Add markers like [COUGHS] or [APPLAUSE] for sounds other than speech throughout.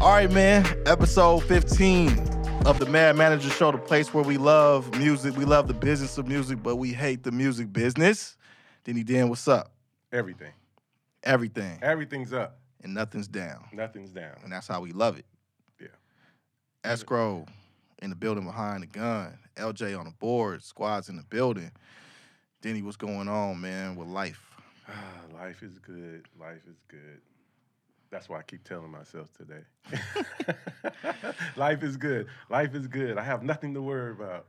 All right, man. Episode 15 of the Mad Manager Show, the place where we love music. We love the business of music, but we hate the music business. Denny Dan, what's up? Everything. Everything. Everything's up. And nothing's down. Nothing's down. And that's how we love it. Yeah. Escrow in the building behind the gun. LJ on the board. Squads in the building. Denny, what's going on, man, with life? [SIGHS] Life is good. Life is good. That's why I keep telling myself today. [LAUGHS] Life is good. Life is good. I have nothing to worry about.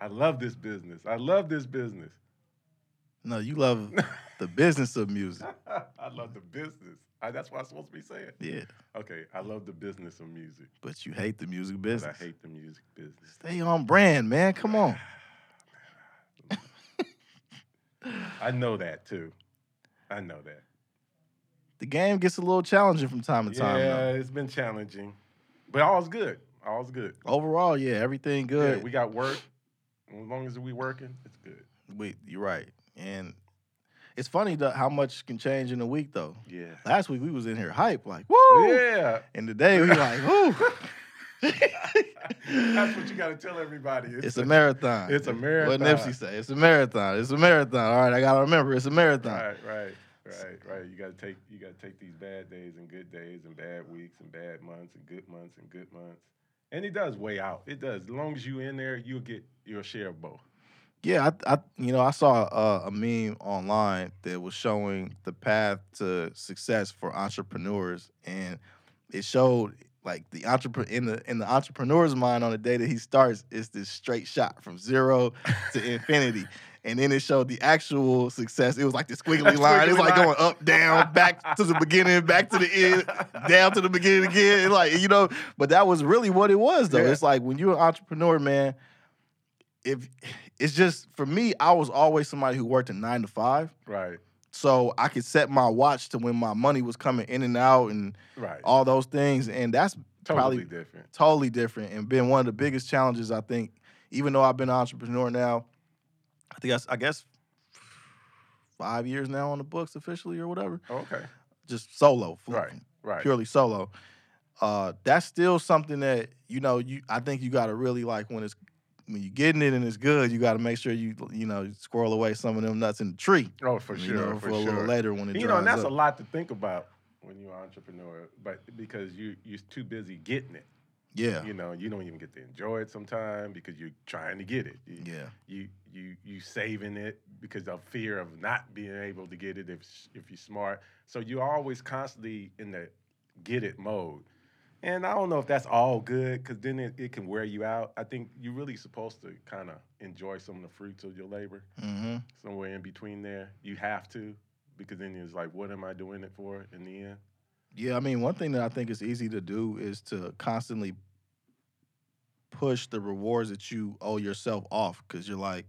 I love this business. I love this business. No, you love [LAUGHS] the business of music. I love the business. I, that's what I'm supposed to be saying. Yeah. Okay, I love the business of music, But you hate the music but business. I hate the music business. Stay on brand, man. Come on. [SIGHS] I know that too. I know that. The game gets a little challenging from time to time. yeah, though. it's been challenging, but all's good. All's good. Overall, yeah, everything good. Yeah, we got work. As long as we working, it's good. Wait, you're right. And it's funny though, how much can change in a week though. Yeah. Last week we was in here hype, like woo. Yeah. And today we like woo. [LAUGHS] [LAUGHS] That's what you got to tell everybody. It's a marathon. It's a marathon. What. Nipsey say? It's a marathon. It's a marathon. All right, I gotta remember it's a marathon. Right, right, right, right. You got to take you got to take these bad days and good days and bad weeks and bad months and good months and good months. And it does weigh out. It does. As long as you in there, you'll get your share of both. Yeah, I, I you know, I saw uh, a meme online that was showing the path to success for entrepreneurs, and it showed like the entrepreneur in the in the entrepreneur's mind on the day that he starts is this straight shot from zero to [LAUGHS] infinity. And then it showed the actual success. It was like the squiggly line. It was like line. going up, down, back to the beginning, back to the end, [LAUGHS] down to the beginning again. Like, you know, but that was really what it was, though. Yeah. It's like when you're an entrepreneur, man, if it's just for me, I was always somebody who worked a nine to five. Right, So I could set my watch to when my money was coming in and out and right. all those things. And that's totally probably different. totally different and been one of the biggest challenges, I think, even though I've been an entrepreneur now, I think that's, I guess five years now on the books officially or whatever. Okay. Just solo. Right, right. Purely solo. Uh, that's still something that, you know, you I think you gotta really like when it's when you're getting it and it's good, you got to make sure you you know squirrel away some of them nuts in the tree. Oh, for sure, know, for, for a sure. little later when it you know, and that's up. a lot to think about when you're an entrepreneur, but because you you're too busy getting it. yeah, You know, you don't even get to enjoy it sometime because you're trying to get it. You, yeah, you you you saving it because of fear of not being able to get it if if you're smart. So you're always constantly in the get it mode. And I don't know if that's all good because then it, it can wear you out. I think you're really supposed to kind of enjoy some of the fruits of your labor hmm somewhere in between there. You have to because then it's like, what am I doing it for in the end? yeah. I mean, one thing that I think is easy to do is to constantly push the rewards that you owe yourself off because you're like,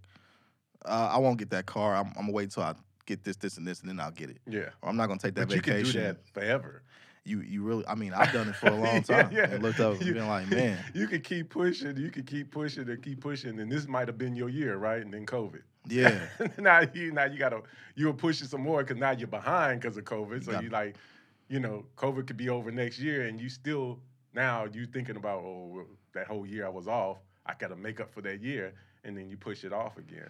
uh, I won't get that car. I'm, I'm gonna wait until I get this, this, and this, and then I'll get it. Yeah. Or I'm not gonna take that But you can vacation. do that forever. You you really? I mean, [LAUGHS] I've done it for a long time. yeah. And looked up and You- been like, man, [LAUGHS] You can keep pushing, you can keep pushing and keep pushing, and this might have been your year, right? And then COVID. yeah. [LAUGHS] now you now you gotta you were pushing some more because now you're behind because of COVID. So you like, you know, COVID could be over next year, and you still now you thinking about oh that whole year I was off, I gotta make up for that year, and then you push it off again.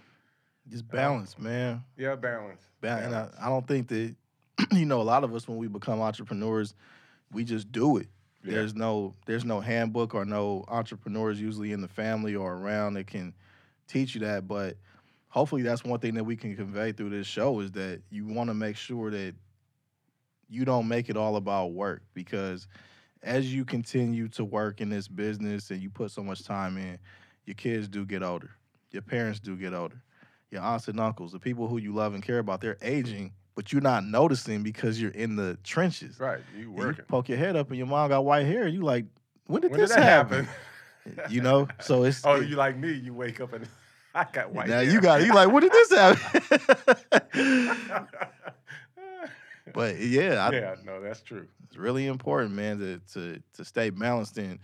Just balance, man. Yeah, balance. Ba- and I. I don't think that [CLEARS THROAT] you know a lot of us when we become entrepreneurs we just do it Yeah. there's no there's no handbook or no entrepreneurs usually in the family or around that can teach you that but hopefully that's one thing that we can convey through this show is that you want to make sure that you don't make it all about work because as you continue to work in this business and you put so much time in your kids do get older your parents do get older your aunts and uncles, the people who you love and care about, they're aging, but you're not noticing because you're in the trenches. Right, you And you working. poke your head up and your mom got white hair. You like, when did When this did that happen? happen? [LAUGHS] you know, so it's [LAUGHS] oh, it- you like me? You wake up and [LAUGHS] I got white. now hair. you got you like, what did this happen? but yeah, I, yeah, no, that's true. it's really important, man, to to to stay balanced. And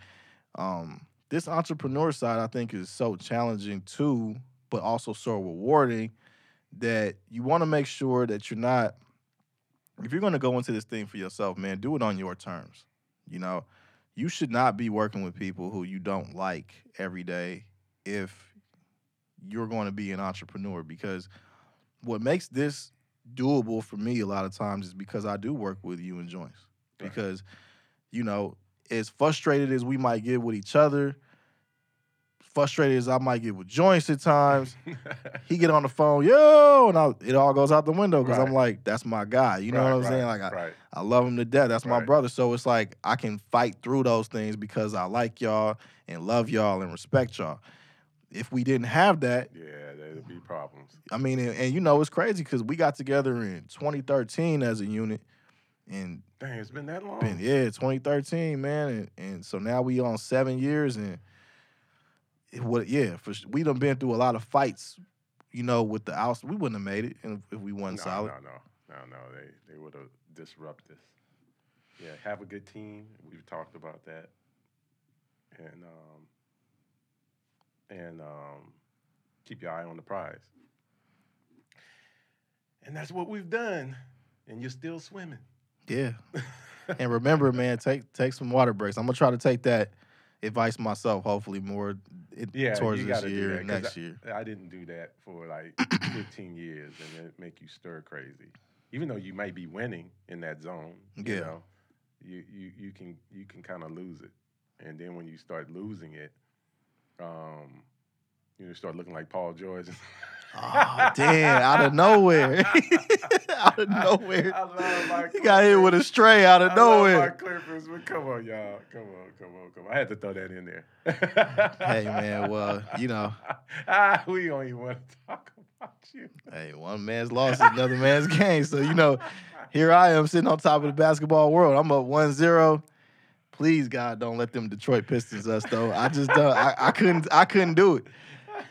um, this entrepreneur side, I think, is so challenging too, but also so rewarding that you want to make sure that you're not. If you're going to go into this thing for yourself, man, do it on your terms. You know, you should not be working with people who you don't like every day if you're going to be an entrepreneur because what makes this doable for me a lot of times is because I do work with you and joints Right. because you know as frustrated as we might get with each other frustrated as I might get with joints at times [LAUGHS] he get on the phone yo and I, it all goes out the window because I'm like that's my guy you know Right, what I'm right, saying like I, right. I love him to death. That's my Right. brother. So it's like I can fight through those things because I like y'all and love y'all and respect y'all. If we didn't have that, Yeah, there'd be problems. I mean, and, and you know, it's crazy because we got together in 2013 as a unit, and Dang, it's been that long. been yeah, 2013, man, and, and so now we on seven years, and would yeah, for we done been through a lot of fights, you know, with the outs. We wouldn't have made it if, we no, wasn't solid. no, no, no, no. They they would have disrupted. us. Yeah, have a good team. We've talked about that, and um, and um, keep your eye on the prize. And that's what we've done. And you're still swimming. Yeah. [LAUGHS] and remember, man, take take some water breaks. I'm gonna try to take that advice myself. Hopefully, more it, Yeah, towards this year, that, next I- year. I didn't do that for like [CLEARS THROAT] 15 years and it make you stir crazy. Even though you might be winning in that zone, you know, you, you, you can you can kind of lose it. And then when you start losing it, um, you know, start looking like Paul George. [LAUGHS] Oh, damn! Out of nowhere, [LAUGHS] out of nowhere, I love my he got hit with a stray out of I love my nowhere. Clippers, but come on, y'all. Come on, come on, come on. I had to throw that in there. Hey, man, well, you know. [LAUGHS] ah, we don't even want to talk about you. Hey, one man's loss is another man's gain. So you know, here I am sitting on top of the basketball world. I'm up 1-0. Please, God, don't let them Detroit Pistons us though. I just don't. I, I couldn't. I couldn't do it.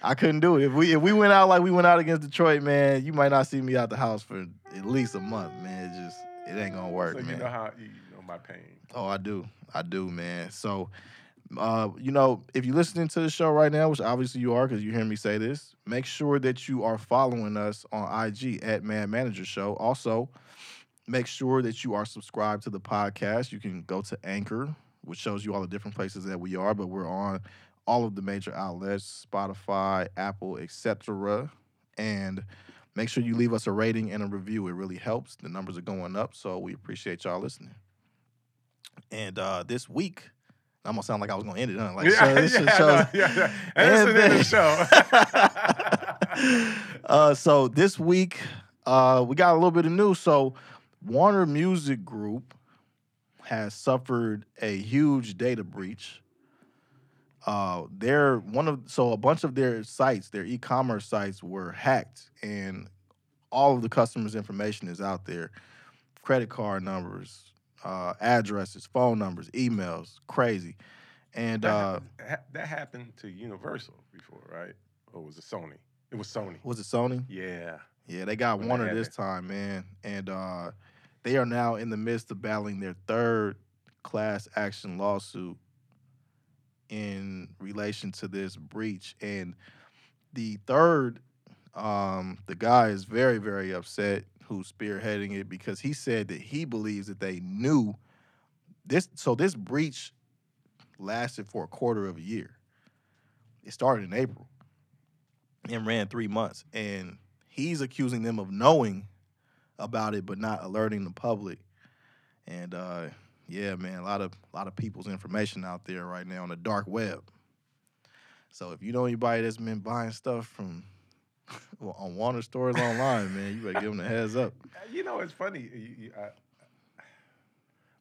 I couldn't do it. If we if we went out like we went out against Detroit, man, you might not see me out the house for at least a month, man. It just it ain't gonna work, so man. you know how you know my pain. Oh, I do. I do, man. So, uh, you know, if you're listening to the show right now, which obviously you are because you hear me say this, make sure that you are following us on IG at Mad Manager Show. Also, make sure that you are subscribed to the podcast. You can go to Anchor, which shows you all the different places that we are, but we're on all of the major outlets, Spotify, Apple, etc. And make sure you leave us a rating and a review. It really helps. The numbers are going up, so we appreciate y'all listening. And uh, this week, I'm gonna sound like I was gonna end it, huh? Like, so this yeah, shows- no, yeah, yeah. [LAUGHS] And And this the then- show. [LAUGHS] uh, so this week, uh, we got a little bit of news. So Warner Music Group has suffered a huge data breach. Uh, they're one of so a bunch of their sites, their e-commerce sites, were hacked, and all of the customers' information is out there: credit card numbers, uh, addresses, phone numbers, emails, crazy. And that, uh, that happened to Universal before, right? Or was it Sony? It was Sony. was it Sony? Yeah. Yeah, they got When they Warner this it. time, man. And uh, they are now in the midst of battling their third class action lawsuit in relation to this breach. And the third, um, the guy is very, very upset who's spearheading it because he said that he believes that they knew this. So this breach lasted for a quarter of a year. It started in April and ran three months. And he's accusing them of knowing about it but not alerting the public. And uh, yeah, man, a lot of a lot of people's information out there right now on the dark web. So if you know anybody that's been buying stuff from [LAUGHS] well, on Warner stores online, man, you better give them a heads up. [LAUGHS] Uh, You know, it's funny. you- you- I-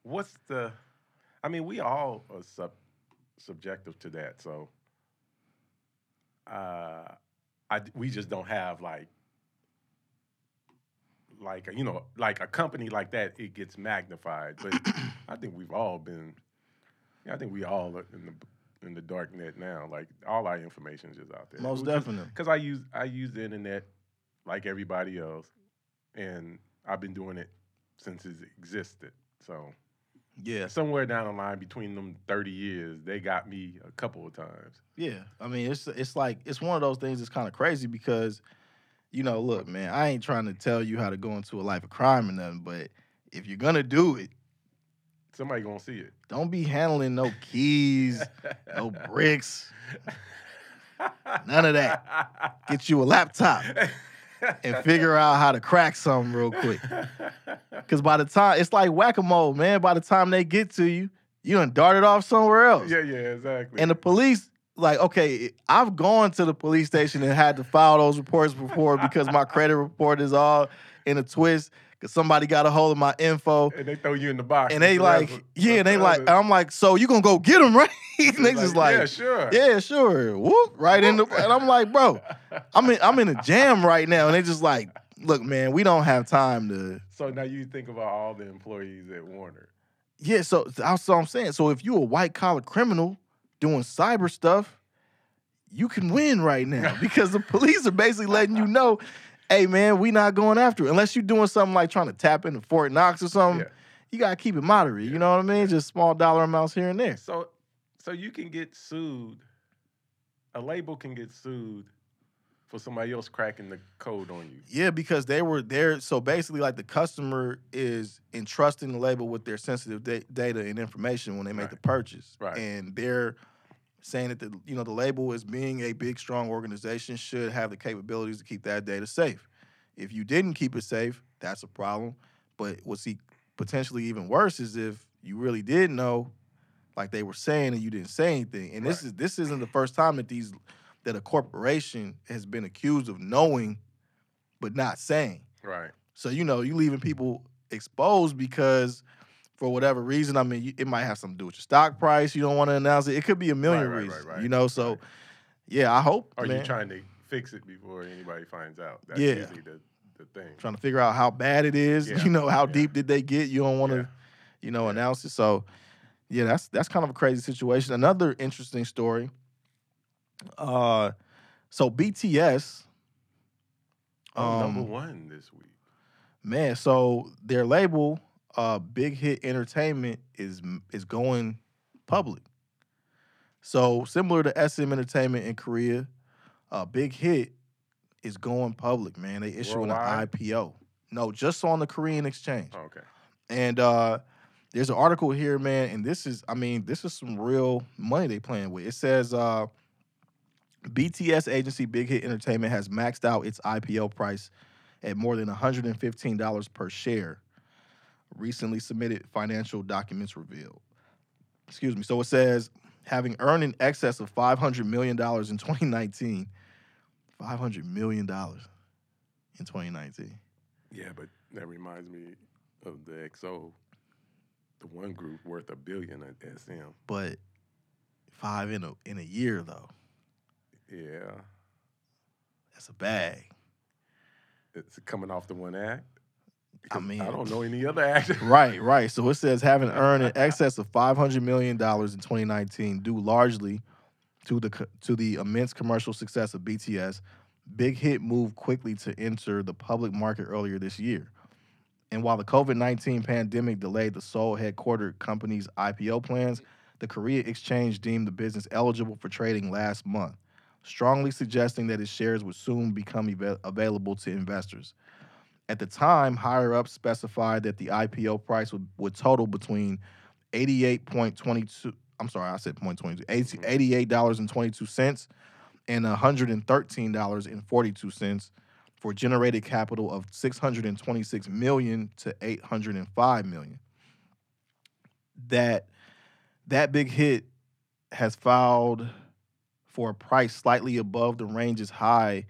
what's the? I mean, we all are sub, subjective to that. So, uh, I we just don't have like, like you know, like a company like that. It gets magnified, but [COUGHS] I think we've all been. I think we all are in the in the dark net now. Like all our information is just out there. Most definitely. Because I use I use the internet like everybody else, and I've been doing it since it existed. So Yeah, somewhere down the line, between them thirty years, they got me a couple of times. yeah. I mean, it's it's like it's one of those things that's kind of crazy because, you know, look, man, I ain't trying to tell you how to go into a life of crime or nothing, but if you're gonna do it, Somebody gonna see it. don't be handling no keys, no [LAUGHS] bricks, none of that. Get you a laptop and figure out how to crack something real quick. [LAUGHS] Because by the time it's like whack a mole, man. By the time they get to you, you done darted off somewhere else. yeah, yeah, exactly. And the police, like, okay, I've gone to the police station and had to file those reports before because my credit report is all in a twist because somebody got a hold of my info. and they throw you in the box. And they like, yeah, and they like, I'm like, so you gonna go get them, [LAUGHS] right? and they It's just like, yeah, sure. yeah, sure. Whoop, right in the. And I'm like, bro, I'm in, I'm in a jam [LAUGHS] right now, and they just like, look, man, we don't have time to. So now you think about all the employees at Warner. Yeah, so that's what I'm saying. So if you a white collar criminal doing cyber stuff, you can win right now [LAUGHS] because the police are basically letting you know, hey man, we not going after it unless you're doing something like trying to tap into Fort Knox or something. Yeah. You gotta keep it moderate. You know what I mean? Just small dollar amounts here and there. So, so you can get sued. A label can get sued for somebody else cracking the code on you. Yeah, because they were there. So basically, like the customer is entrusting the label with their sensitive da- data and information when they make the purchase, Right. and they're saying that the you know the label as being a big strong organization should have the capabilities to keep that data safe. If you didn't keep it safe, that's a problem. But what's e- potentially even worse is if you really did know, like they were saying, and you didn't say anything. And this is this isn't the first time that these that a corporation has been accused of knowing but not saying. Right. So you know, you leaving people exposed because for whatever reason, I mean, you, it might have something to do with your stock price. You don't want to announce it. It could be a million right, right, reasons. right. You know, so Right. yeah, I hope. Are man, you trying to fix it before anybody finds out? That's Yeah. usually the, the thing. trying to figure out how bad it is. Yeah, [LAUGHS] You know, how yeah. deep did they get? You don't want to, Yeah. you know, announce it. So yeah, that's that's kind of a crazy situation. Another interesting story. Uh, so BTS. Oh, number um, one this week. Man, so their label, uh, Big Hit Entertainment, is is going public. So similar to SM Entertainment in Korea, uh, Big Hit is going public. Man, they issuing an IPO. No, just on the Korean exchange. Oh, okay. And uh, there's an article here, man, and this is, I mean, this is some real money they playing with. It says uh, BTS agency Big Hit Entertainment has maxed out its IPO price at more than $115 per share. Recently submitted financial documents revealed. Excuse me. So it says having earned in excess of $500 million in 2019. $500 million in 2019. Yeah, but that reminds me of the EXO, the one group worth a billion at SM. But five in a in a year though. Yeah. That's a bag. It's coming off the one act. I mean- I don't know any other act. [LAUGHS] Right, right. So it says having [LAUGHS] earned in excess of five hundred million dollars in 2019, due largely to the to the immense commercial success of BTS. Big Hit moved quickly to enter the public market earlier this year. And while the COVID 19 pandemic delayed the Seoul headquartered company's IPO plans, the Korea Exchange deemed the business eligible for trading last month, strongly suggesting that its shares would soon become ava- available to investors. At the time, higher ups specified that the IPO price would, would total between 88.22, I'm sorry, I said 0.22, $88.22 mm-hmm. and $113.42 for generated capital of 626 million to 805 million. That that big hit has filed for a price slightly above the range's high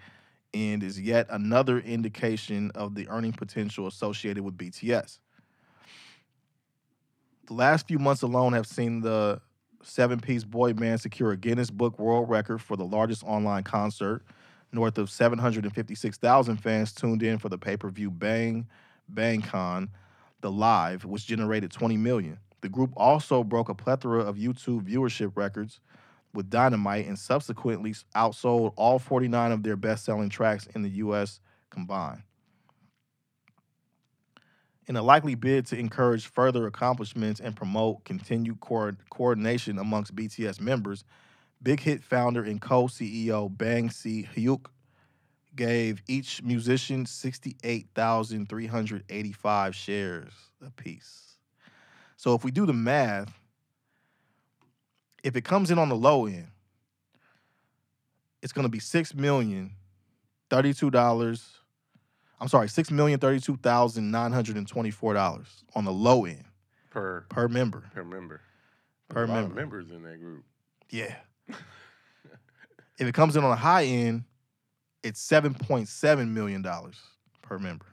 and is yet another indication of the earning potential associated with BTS. The last few months alone have seen the seven piece boy band secure a Guinness Book World Record for the largest online concert. North of 756,000 fans tuned in for the pay per view Bang Bang Con, the live, which generated 20 million. The group also broke a plethora of YouTube viewership records with Dynamite and subsequently outsold all 49 of their best selling tracks in the US combined. In a likely bid to encourage further accomplishments and promote continued co- coordination amongst BTS members, Big Hit founder and co CEO Bang Si Hyuk gave each musician 68,385 shares apiece. So if we do the math, if it comes in on the low end, it's going to be six million thirty-two dollars. I'm sorry, six million thirty-two thousand nine hundred and twenty-four dollars on the low end per per member. per member. Per a lot of member. members in that group. Yeah. if it comes in on the high end, it's seven point seven million dollars per member.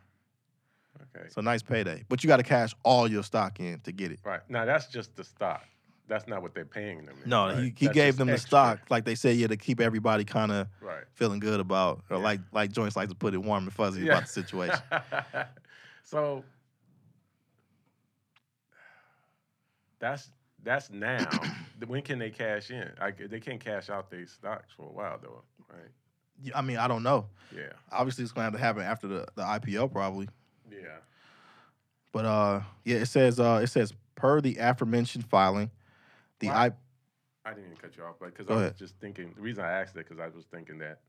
Okay. So nice payday, but you got to cash all your stock in to get it. Right. Now that's just the stock. That's not what they're paying them. in, No, right? he, he That's gave them the extra. stock, like they said, yeah, to keep everybody kind of Right. feeling good about, or Yeah. like like joints like to put it warm and fuzzy Yeah. about the situation. [LAUGHS] so that's that's now. when can they cash in? I, they can't cash out their stocks for a while though, right? Yeah, I mean, I don't know. Yeah. Obviously, it's gonna have to happen after the, the IPO probably. Yeah. But uh, yeah, it says uh, it says per the aforementioned filing, the. I I didn't even cut you off, but because I was ahead. just thinking. The reason I asked that because I was thinking that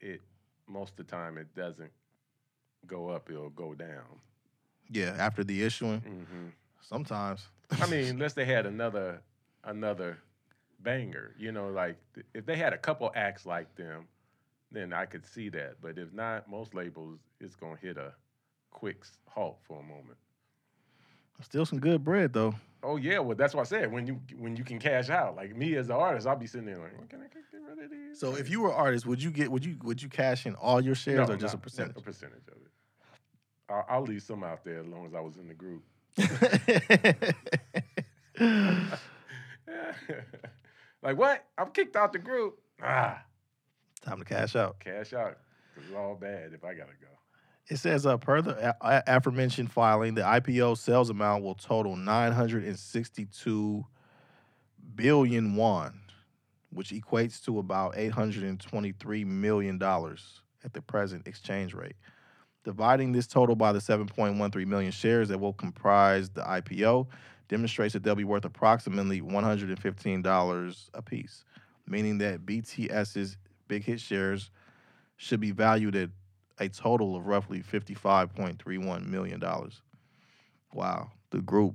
it most of the time it doesn't go up; it'll go down. yeah after the issuing hmm sometimes. I mean, [LAUGHS] unless they had another another banger, you know, like th- if they had a couple acts like them, then I could see that. But if not, most labels it's gonna hit a quick halt for a moment. Still some good bread though. Oh yeah, well that's what I said. When you when you can cash out, like me as an artist, I'll be sitting there like, can I get rid of these? So if you were an artist, would you get would you would you cash in all your shares No, or just a percentage? A percentage of it. I'll, I'll leave some out there as long as I was in the group. [LAUGHS] [LAUGHS] like what? I'm kicked out the group. Ah, Time to cash out. cash out. 'cause it's all bad if I gotta go. It says, uh, per the a- aforementioned filing, the IPO sales amount will total 962 billion won, which equates to about 823 million dollars at the present exchange rate. Dividing this total by the 7.13 million shares that will comprise the IPO demonstrates that they'll be worth approximately $115 apiece, meaning that BTS's big hit shares should be valued at a total of roughly $55.31 million. Wow. The group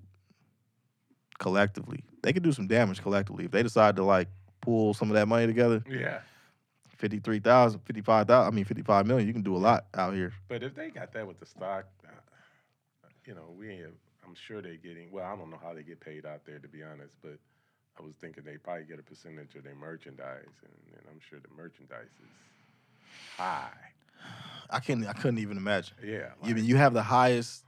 collectively, they could do some damage collectively. If they decide to like pull some of that money together, Yeah, 53,000, 55,000, I mean 55 million, you can do a lot out here. but if they got that with the stock, uh, you know, we ain't. I'm sure they're getting. Well, I don't know how they get paid out there to be honest, but I was thinking they probably get a percentage of their merchandise, and, and I'm sure the merchandise is high. I can I couldn't even imagine. Yeah, You like- you have the highest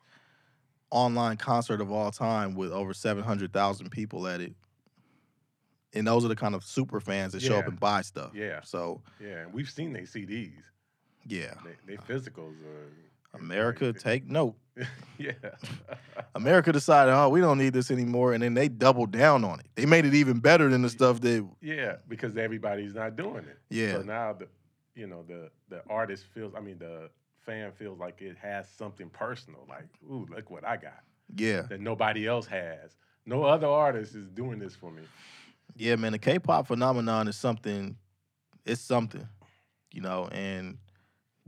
online concert of all time with over 700,000 people at it. And those are the kind of super fans that show up and buy stuff. Yeah. So, yeah, and we've seen their CDs. yeah. They, they physicals are America, like- take note. [LAUGHS] yeah. [LAUGHS] America decided, oh, we don't need this anymore, and then they doubled down on it. They made it even better than the stuff that, yeah, because everybody's not doing it. yeah, So now the you know the the artist feels I mean the fan feels like it has something personal like ooh look what I got yeah, that nobody else has. No other artist is doing this for me. yeah, man. The K-pop phenomenon is something. It's something, you know, and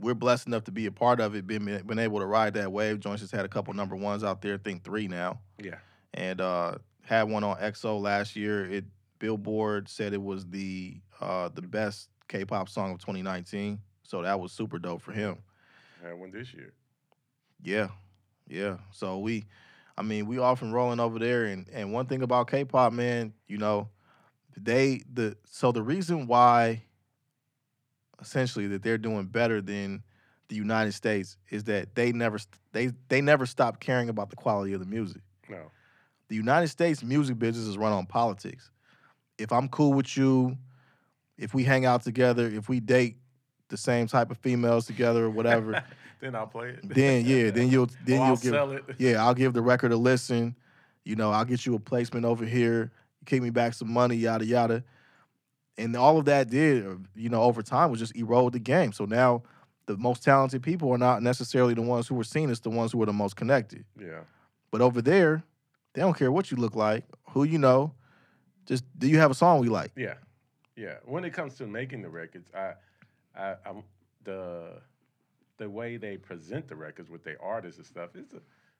we're blessed enough to be a part of it. Been been able to ride that wave. Joints has had a couple number ones out there. I think three now, Yeah. and uh had one on EXO last year. It Billboard said it was the uh the best K-pop song of 2019. So that was super dope for him. I had one this year. Yeah, yeah. So we, I mean, we often rolling over there, and and one thing about K-pop, man, you know, they the so the reason why, essentially, that they're doing better than the United States is that they never they they never stop caring about the quality of the music. No. The United States music business is run on politics. If I'm cool with you, if we hang out together, if we date the same type of females together or whatever, [LAUGHS] then I'll play it. then yeah, then you'll [LAUGHS] then Or you'll I'll give sell it. [LAUGHS] yeah, I'll give the record a listen. You know, I'll get you a placement over here. You kick me back some money, yada yada. and all of that did, uh, you know, over time was just erode the game. So now the most talented people are not necessarily the ones who were seen as the ones who are the most connected. Yeah. But over there, they don't care what you look like, who you know. Just do you have a song we like? Yeah, yeah. When it comes to making the records, I, I, I'm the the way they present the records with their artists and stuff. It's a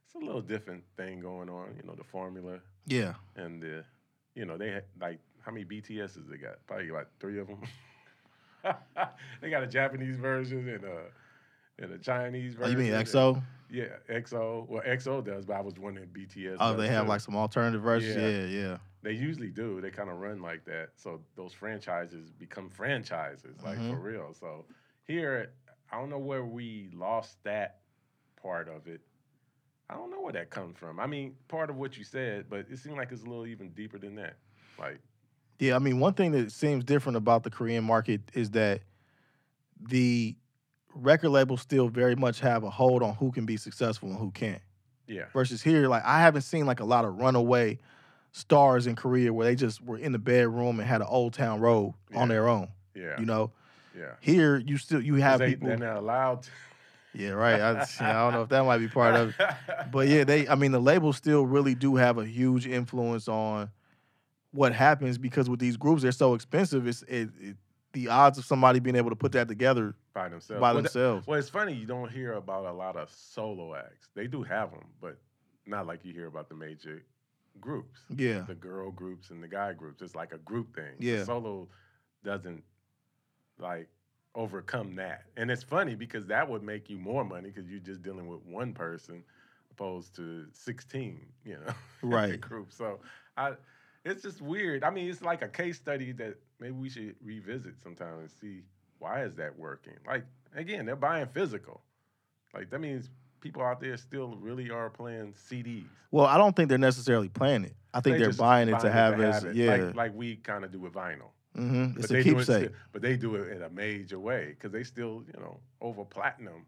it's a little different thing going on. You know, the formula Yeah. and the, you know, they had like how many BTSs they got? Probably like three of them. [LAUGHS] they got a Japanese version and a and a Chinese Oh, version. you mean EXO? Yeah, EXO. Well, EXO does, but I was wondering BTS. Oh, they have too. like some alternative versions. Yeah. Yeah, yeah. They usually do. They kind of run like that. So those franchises become franchises, like Mhm. for real. So here, I don't know where we lost that part of it. I don't know where that comes from. I mean, part of what you said, but it seemed like it's a little even deeper than that. Like, Yeah, I mean, one thing that seems different about the Korean market is that the record labels still very much have a hold on who can be successful and who can't. yeah, Versus here, like I haven't seen like a lot of runaway stars in Korea where they just were in the bedroom and had an old town road on their own. yeah, You know, yeah. here you still you have they, people. they're not allowed to. Yeah, right. I, I don't know if that might be part of it. [LAUGHS] But yeah, they I mean the labels still really do have a huge influence on what happens because with these groups they're so expensive. It's it, it the odds of somebody being able to put that together by themselves. by Well, that- themselves. Well, it's funny you don't hear about a lot of solo acts. They do have them, but not like you hear about the major groups. Yeah. the girl groups and the guy groups. It's like a group thing. The Yeah. solo doesn't like overcome that, and it's funny because that would make you more money because you're just dealing with one person opposed to sixteen. You know, [LAUGHS] Right. group. So I, it's just weird. I mean, it's like a case study that maybe we should revisit sometime and see why is that working. Like again, they're buying physical. Like that means people out there still really are playing CDs. Well, I don't think they're necessarily playing it. I think They are buying it to have as it, yeah. like, like we kind of do with vinyl. hmm It's but a they do it keepsake. still, but they do it in a major way because they still, you know, over platinum,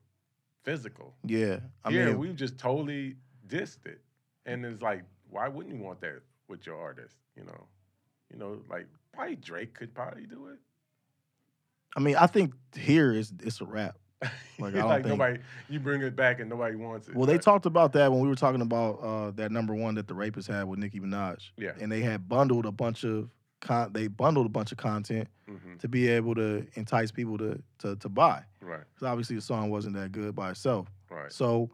physical. Yeah. I Here mean, we've just totally dissed it, and it's like, why wouldn't you want that with your artist? You know, you know, like probably Drake could probably do it. I mean, I think here is it's a wrap. Like, I [LAUGHS] don't like think- nobody, you bring it back and nobody wants it. Well, they talked about that when we were talking about uh, that number one that the rapists had with Nicki Minaj. Yeah. And they had bundled a bunch of con- they bundled a bunch of content mhm, to be able to entice people to to, to buy. right, Because obviously the song wasn't that good by itself. right, So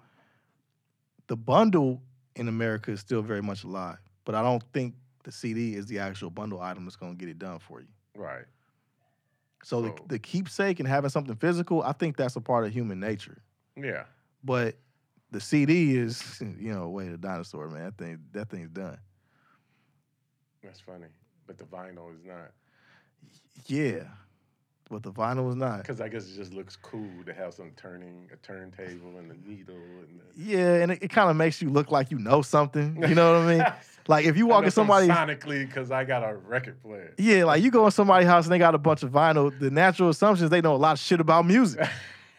the bundle in America is still very much alive. But I don't think the CD is the actual bundle item that's going to get it done for you. right. So, the, the keepsake and having something physical, I think that's a part of human nature. Yeah, But the CD is, [LAUGHS] you know, way the dinosaur, man. That thing, that thing's done. that's funny. But the vinyl is not. Yeah, but the vinyl was not. Because I guess it just looks cool to have some turning, a turntable and a needle and. The, Yeah, and it, it kind of makes you look like you know something. You know what I mean? [LAUGHS] Like if you walk in some somebody's, sonically because I got a record player. yeah, like you go in somebody's house and they got a bunch of vinyl. The natural assumption is they know a lot of shit about music. [LAUGHS]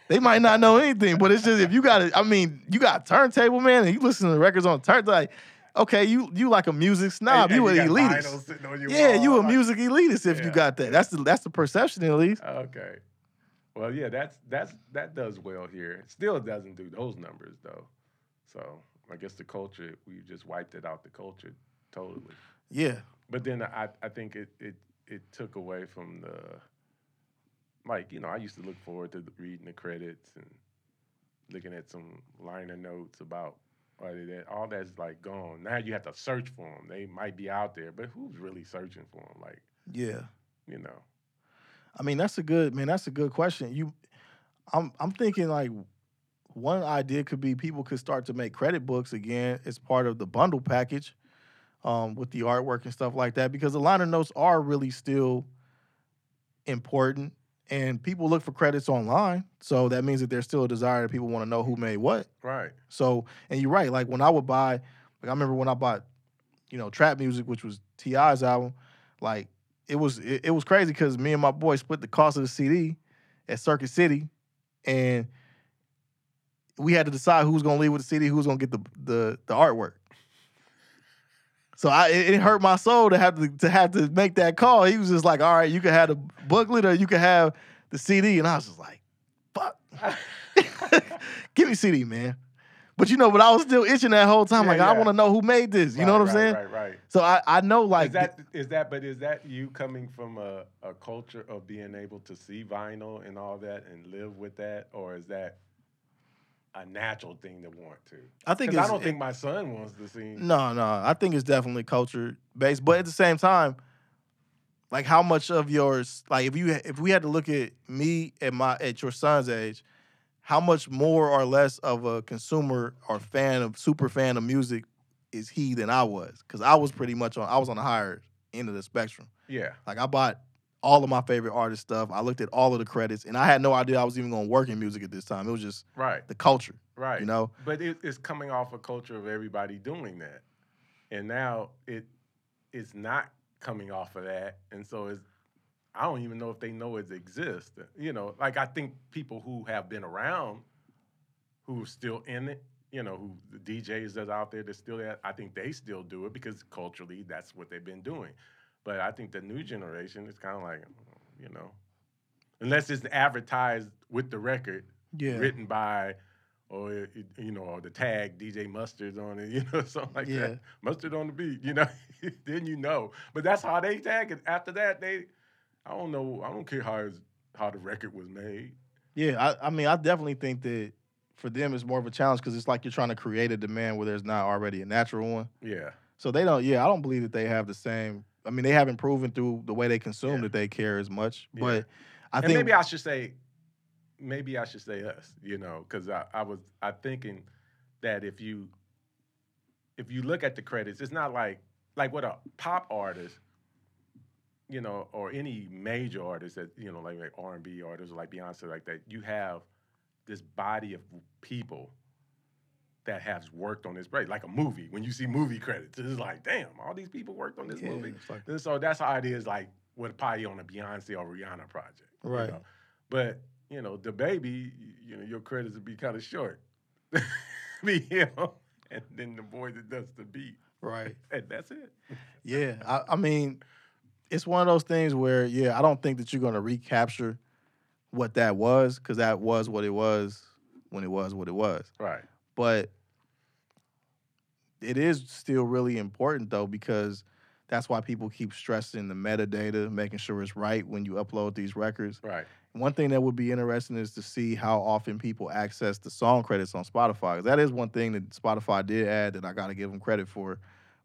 They might not know anything, but it's just if you got it. I mean, you got a turntable, man, and you listen to the records on turntable. Like, okay, you you like a music snob. And- you and an got elitist. vinyl sitting on your Yeah, you wall, a music elitist if you got that. That's the that's the perception at least. Okay. Well, yeah, that's that's that does well here. It still doesn't do those numbers though. So I guess the culture we just wiped it out the culture totally. Yeah, But then I I think it it it took away from the like you know I used to look forward to reading the credits and looking at some liner notes about all that. All that's like gone. Now you have to search for them. They might be out there, but who's really searching for them? Like yeah. you know. I mean, that's a good man. That's a good question. You, I'm I'm thinking like one idea could be people could start to make credit books again as part of the bundle package, um, with the artwork and stuff like that. Because the liner notes are really still important, and people look for credits online. So that means that there's still a desire that people want to know who made what. Right. So, and you're right. Like when I would buy, like I remember when I bought, you know, trap music, which was T.I.'s album. Like it was, it, it was crazy because me and my boy split the cost of the CD at Circuit City, and we had to decide who was gonna leave with the CD, who was gonna get the the the artwork. So I it, it hurt my soul to have to to have to make that call. He was just like, all right, you can have the booklet or you can have the CD, and I was just like, fuck, [LAUGHS] give me CD, man. But you know, but I was still itching that whole time. Yeah, like I want to know who made this. You know Right, what I'm right, saying? Right, right. So I I know like is that is that but is that you coming from a, a culture of being able to see vinyl and all that and live with that or is that a natural thing to want to I think it's, i don't think my son wants to see No, no. I think it's definitely culture based, but at the same time, like how much of yours, like if you if we had to look at me at my at your son's age, how much more or less of a consumer or fan of super fan of music is he than I was? Because I was pretty much on I was on the higher end of the spectrum. yeah Like I bought all of my favorite artist stuff. I looked at all of the credits, and I had no idea I was even going to work in music at this time. It was just right the culture, right you know. but it, it's coming off a culture of everybody doing that and now it it's not coming off of that and so it's i don't even know if they know it exists you know like i think people who have been around who are still in it you know who the djs that's out there that's still at i think they still do it because culturally that's what they've been doing but i think the new generation is kind of like you know unless it's advertised with the record Yeah, written by or you know or the tag DJ Mustard on it, [LAUGHS] you know, something like Yeah. that. Mustard on the beat, you know. [LAUGHS] then you know. But that's how they tag it. After that, they I don't know. I don't care how how the record was made. Yeah, I, I mean, I definitely think that for them it's more of a challenge because it's like you're trying to create a demand where there's not already a natural one. Yeah. So they don't. Yeah, I don't believe that they have the same. I mean, they haven't proven through the way they consume Yeah. that they care as much. Yeah. But I and think maybe I should say, maybe I should say us, you know, because I, I was I thinking that if you if you look at the credits, it's not like like what a pop artist, you know, or any major artist that you know, like, like R and B artists, like Beyonce, like that. You have this body of people that has worked on this break, like a movie. When you see movie credits, it's like, damn, all these people worked on this yeah, movie. like- And so that's how it is like with probably on a Beyonce or Rihanna project. you Right. know. But, you know, the baby, you know, your credits would be kind of short. [LAUGHS] be him and then the boy that does the beat. right. [LAUGHS] And that's it. Yeah, I, I mean, it's one of those things where yeah, I don't think that you're gonna recapture what that was because that was what it was when it was what it was. Right. but it is still really important though because that's why people keep stressing the metadata, making sure it's right when you upload these records. Right. One thing that would be interesting is to see how often people access the song credits on Spotify. 'cause that is one thing that Spotify did add that I got to give them credit for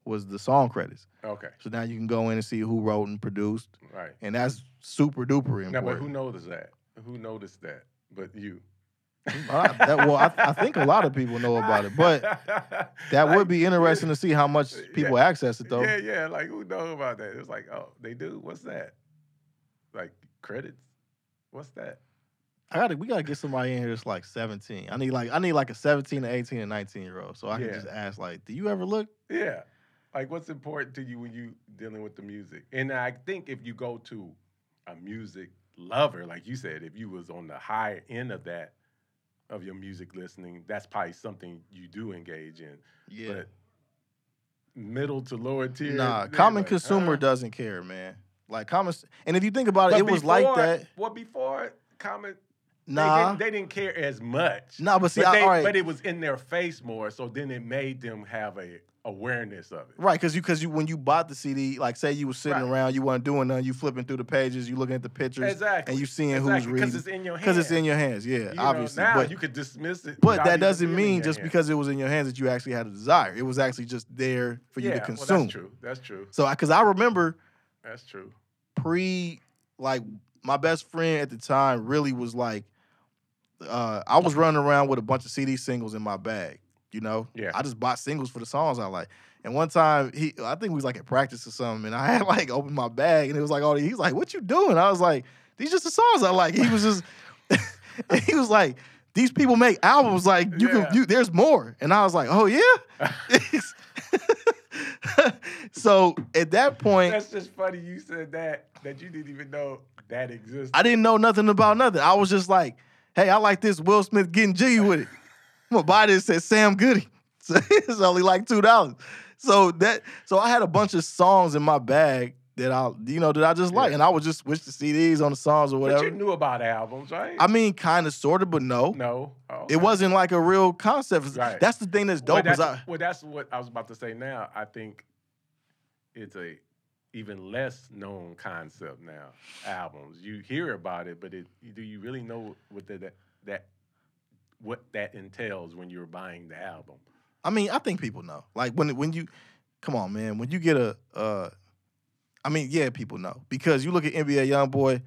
was the song credits. Okay. So now you can go in and see who wrote and produced, Right. and that's super duper important. Now, but who noticed that? Who noticed that? But you. Well, I- that- well, I, I think a lot of people know about it, but that would be interesting to see how much people Yeah. access it though. Yeah, yeah. Like who know about that? It's like, oh, they do. What's that? Like credits? What's that? I gotta we gotta get somebody in here that's like 17. I need like I need like a 17 to 18 and 19 year old. So I Yeah. can just ask like, do you ever look? Yeah. Like what's important to you when you dealing with the music? And I think if you go to a music lover, like you said, if you was on the high end of that of your music listening, that's probably something you do engage in. Yeah. But middle to lower tier. nah, common like, consumer huh? doesn't care, man. Like common and if you think about it, But it was like that. Well, before common They didn't, they didn't care as much. Nah, but see, but, I- they, all right. but it was in their face more, so then it made them have a awareness of it. Right, because you because you when you bought the CD, like say you were sitting Right. around, you weren't doing nothing, you flipping through the pages, you looking at the pictures, Exactly. and you seeing exactly. who's reading because it's in your hands. because it's in your hands. Yeah, You know, obviously. now but you could dismiss it. but that doesn't mean just because it was in your hands that you actually had a desire. It was actually just there for you yeah, to well, consume. that's true. That's true. So because I remember That's true. pre like my best friend at the time really was like uh I was running around with a bunch of CD singles in my bag, you know? Yeah. I just bought singles for the songs I like. And one time he I think we was like at practice or something, and I had [LAUGHS] like opened my bag and it was like oh he's like, What you doing? I was like, These just the songs I like. He was just and [LAUGHS] he was like, These people make albums like you Yeah. can you there's more. And I was like, Oh yeah? [LAUGHS] so at that point That's just funny. You said that that you didn't even know that existed. I didn't know nothing about nothing. I was just like, hey, I like this Will Smith getting jiggy with it. I'm gonna buy this at Sam Goody. [LAUGHS] So it's only like two dollars. so that so I had a bunch of songs in my bag that I you know that I just like, Yeah. and I would just switch the CDs on the songs or But whatever. you knew about albums, right? I mean, kind of, sort of, but no. no. Oh, It wasn't like a real concept. Right. That's the thing that's Well, dope. that's, I, well, that's what I was about to say. Now I think it's a even less known concept now. Albums, you hear about it, but it, do you really know what the, that that what that entails when you're buying the album? I mean, I think people know. Like when when you come on, man, when you get a uh I mean, yeah, people know. Because you look at NBA Youngboy,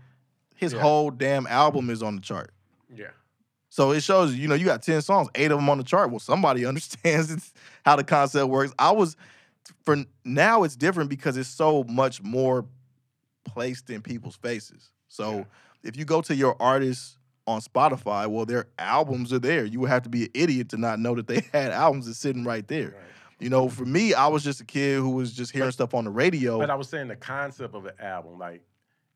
his Yeah. whole damn album is on the chart. Yeah, So it shows you, you know, you got 10 songs, eight of them on the chart. Well, somebody [LAUGHS] understands how the concept works. I was for now it's different because it's so much more placed in people's faces. So Yeah. if you go to your artists on Spotify, well, their albums are there. You would have to be an idiot to not know that they [LAUGHS] had albums that's sitting right there. right. You know, for me, I was just a kid who was just hearing stuff on the radio. But I was saying the concept of an album, like,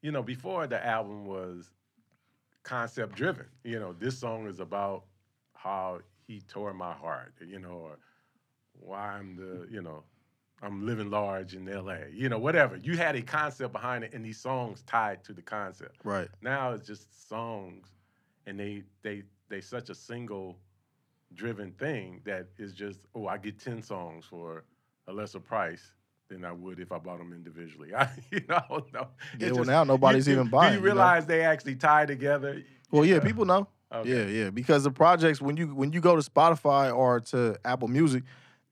you know, before the album was concept driven. You know, this song is about how he tore my heart, you know, or why I'm the, you know, I'm living large in LA, you know, whatever. You had a concept behind it and these songs tied to the concept. right. Now it's just songs and they they they such a single driven thing that is just, oh, I get 10 songs for a lesser price than I would if I bought them individually. [LAUGHS] I, you know, I don't know. Yeah, It's well, just- now nobody's you- even buying, Do you you know? realize they actually tie together? Well, yeah, people know. Okay. Yeah, yeah. Because the projects when you when you go to Spotify or to Apple Music,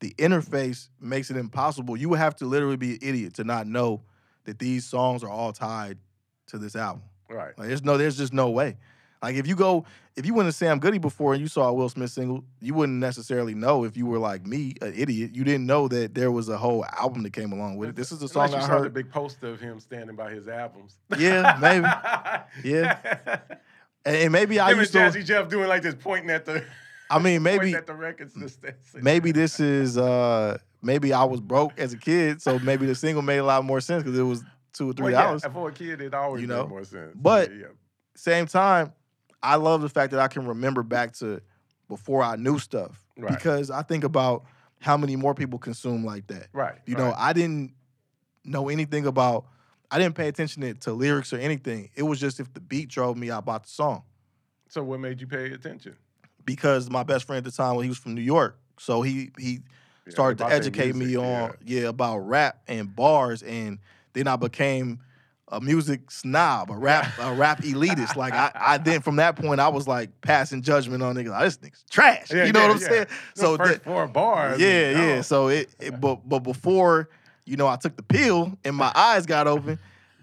the interface makes it impossible. You would have to literally be an idiot to not know that these songs are all tied to this album. Right. Like there's no there's just no way. Like if you go if you went to Sam Goody before and you saw a Will Smith single, you wouldn't necessarily know if you were like me, an idiot. You didn't know that there was a whole album that came along with it. This is the Unless song you I saw the big poster of him standing by his albums. Yeah, maybe. [LAUGHS] Yeah. [LAUGHS] And, and maybe I Him and used to Jazzy Jeff doing like this, pointing at the. I mean maybe at the record [LAUGHS] maybe this is uh maybe I was broke as a kid, so maybe the single made a lot more sense because it was two or three Well, yeah, dollars. for a kid, it always You made more sense. But- yeah, Same time, I love the fact that I can remember back to before I knew stuff Right. because I think about how many more people consume like that. right. You know, right. I didn't know anything about. I didn't pay attention to, to lyrics or anything. It was just if the beat drove me, I bought the song. So what made you pay attention? Because my best friend at the time, well, he was from New York, so he he Yeah, started to educate me on yeah. about rap and bars, and then I became a music snob, a rap a rap elitist. Like I, I [LAUGHS] then from that point I was like passing judgment on niggas. Like, this nigga's trash. Yeah, you know yeah, what I'm yeah. saying? So first that- four bars. yeah, yeah. So it, it but but before you know I took the pill and my [LAUGHS] eyes got open.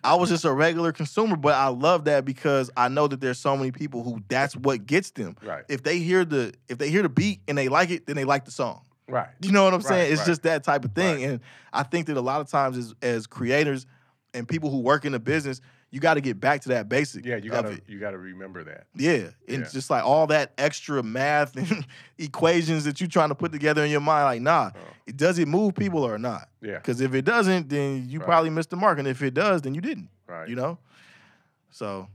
I was just a regular consumer, but I love that because I know that there's so many people who that's what gets them Right. if they hear the if they hear the beat and they like it, then they like the song. Right. You know what I'm Right, saying? It's right. just that type of thing. Right. And I think that a lot of times as as creators and people who work in the business, you got to get back to that basic. Yeah, you gotta you gotta remember that. Yeah, and Yeah. just like all that extra math and [LAUGHS] equations that you're trying to put together in your mind, like, nah, Oh. it does it move people or not? Yeah. Because if it doesn't, then you Right. probably missed the mark, and if it does, then you didn't. Right. You know. So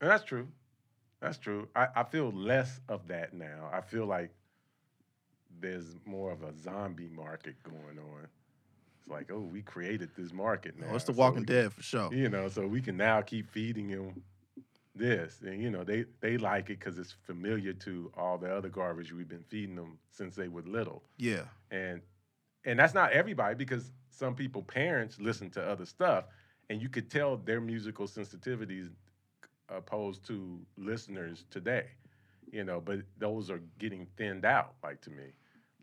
And that's true. That's true. I, I feel less of that now. I feel like there's more of a zombie market going on. It's like, oh, we created this market now. oh, it's the Walking Dead for sure. You know, so we can now keep feeding them this, and you know, they they like it because it's familiar to all the other garbage we've been feeding them since they were little, Yeah. and and that's not everybody because some people parents listen to other stuff, and you could tell their musical sensitivities opposed to listeners today, you know, but those are getting thinned out, like to me,